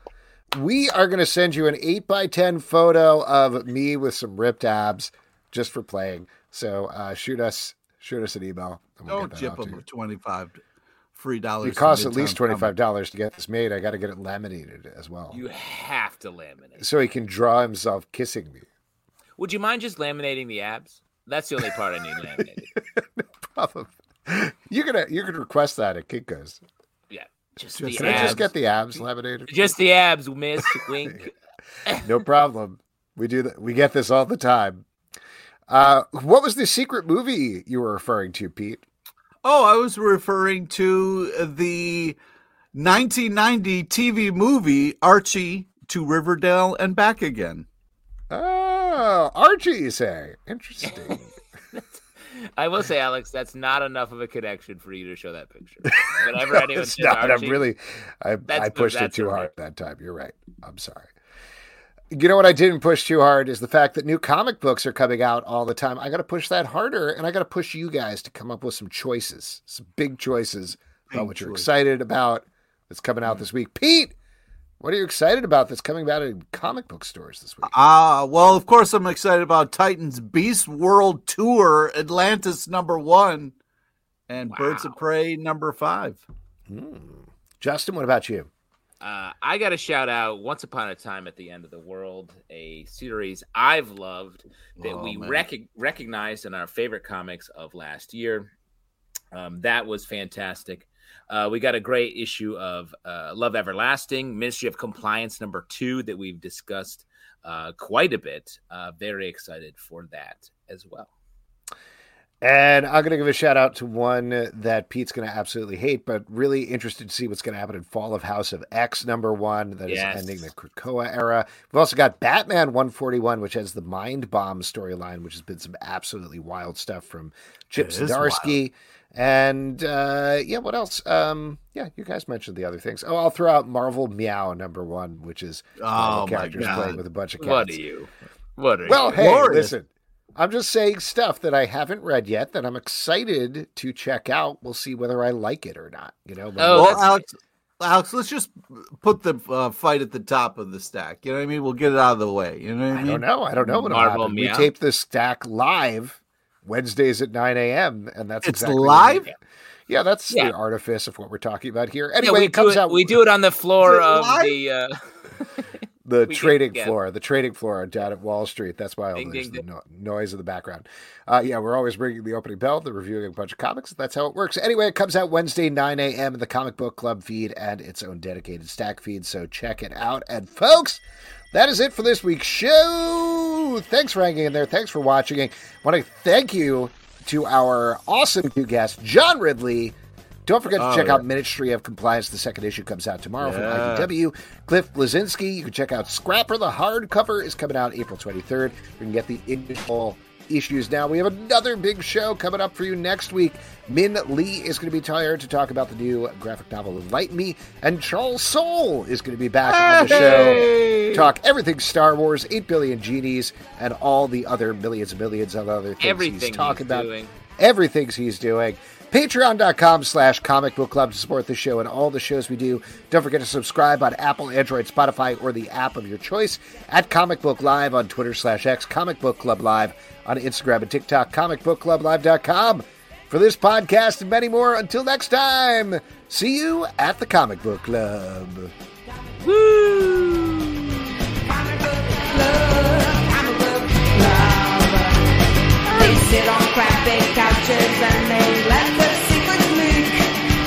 We are going to send you an eight by ten photo of me with some ripped abs, just for playing. So uh, shoot us, shoot us an email. we'll Don't get that chip them you. with twenty-five free dollars. It costs at least Midtown twenty Comic. five dollars to get this made. I got to get it laminated as well, You have to laminate. so he can draw himself kissing me. Would you mind just laminating the abs? That's the only part I need laminated. [laughs] Problem. You're gonna you can request that at Kinko's. Yeah, just, Just- the Can abs. I just get the abs laminated? Just the abs, miss. Wink. [laughs] no problem. We do that. We get this all the time. Uh, what was the secret movie you were referring to, Pete? Oh, I was referring to the 1990 TV movie Archie to Riverdale and back again. Oh, Archie, you say? Interesting. [laughs] I will say, Alex, that's not enough of a connection for you to show that picture. [laughs] Whenever No, anyone it's says not. Archie, I'm really, I, I pushed it too the hard that time. You're right. I'm sorry. You know what I didn't push too hard is the fact that new comic books are coming out all the time. I got to push that harder, and I got to push you guys to come up with some choices, some big choices about Big what you're choice. excited about that's coming out mm. this week. Pete, what are you excited about that's coming out in comic book stores this week? Ah, well, of course, I'm excited about Titans Beast World Tour, Atlantis number one, and Birds of Prey number five. Hmm. Justin, what about you? Uh, I got to shout out Once Upon a Time at the End of the World, a series I've loved that Oh, we man. rec- recognized in our favorite comics of last year. Um, that was fantastic. Uh, we got a great issue of uh, Love Everlasting, Ministry of Compliance number two that we've discussed uh, quite a bit. Uh, very excited for that as well. And I'm going to give a shout out to one that Pete's going to absolutely hate, but really interested to see what's going to happen in Fall of House of X number one. That is Yes. ending the Krakoa era. We've also got Batman 141, which has the Mind Bomb storyline, which has been some absolutely wild stuff from Chip is Zdarsky. And uh, yeah, what else? Um, yeah, you guys mentioned the other things. Oh, I'll throw out Marvel Meow number one, which is Oh, my characters playing God. with a bunch of cats. What are you? What are Well, you? hey, Glorious. listen. I'm just saying stuff that I haven't read yet that I'm excited to check out. We'll see whether I like it or not. You know. Oh, well, Alex, Alex, let's just put the uh, fight at the top of the stack. You know what I mean? We'll get it out of the way. You know what I I mean? don't know. I don't know what Marvel happen. We Meow. tape this stack live Wednesdays at 9 a.m. and that's It's exactly live? yeah, that's Yeah. the artifice of what we're talking about here. Yeah, Anyway, we it comes do it, out. We do it on the floor of live? the. Uh, [laughs] the We trading floor, the trading floor down at Wall Street. That's why all Ding, there's ding, the no- noise in the background. Uh, yeah, we're always ringing the opening bell. They're reviewing a bunch of comics. That's how it works. Anyway, it comes out Wednesday, 9 a.m. in the Comic Book Club feed and its own dedicated stack feed. So check it out. And folks, that is it for this week's show. Thanks for hanging in there. Thanks for watching. I want to thank you to our awesome new guest, John Ridley. Don't forget to Oh, check yeah. out Ministry of Compliance. The second issue comes out tomorrow Yeah. from IDW. Cliff Bleszinski. You can check out Scrapper. The hardcover is coming out April 23rd. You can get the initial issues now. We have another big show coming up for you next week. Minh Lê is going to be tired to talk about the new graphic novel Enlighten Me, and Charles Soule is going to be back on the show. Talk everything Star Wars, 8 billion genies, and all the other millions and millions of other things Everything he's talking he's about. doing. Everything he's doing. Patreon.com slash comic book club to support the show and all the shows we do. Don't forget to subscribe on Apple, Android, Spotify, or the app of your choice. At Comic Book Live on Twitter slash X, Comic Book Club Live on Instagram and TikTok, comicbookclublive.com. For this podcast and many more, until next time, see you at the Comic Book Club. They sit on crappy couches and they let the secrets leak.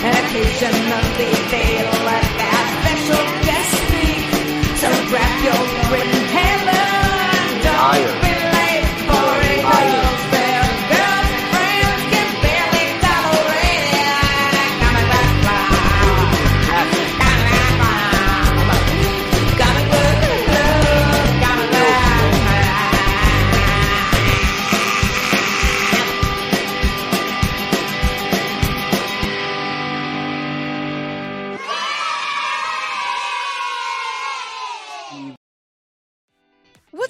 And occasionally they'll let that special guest speak. So grab your and don't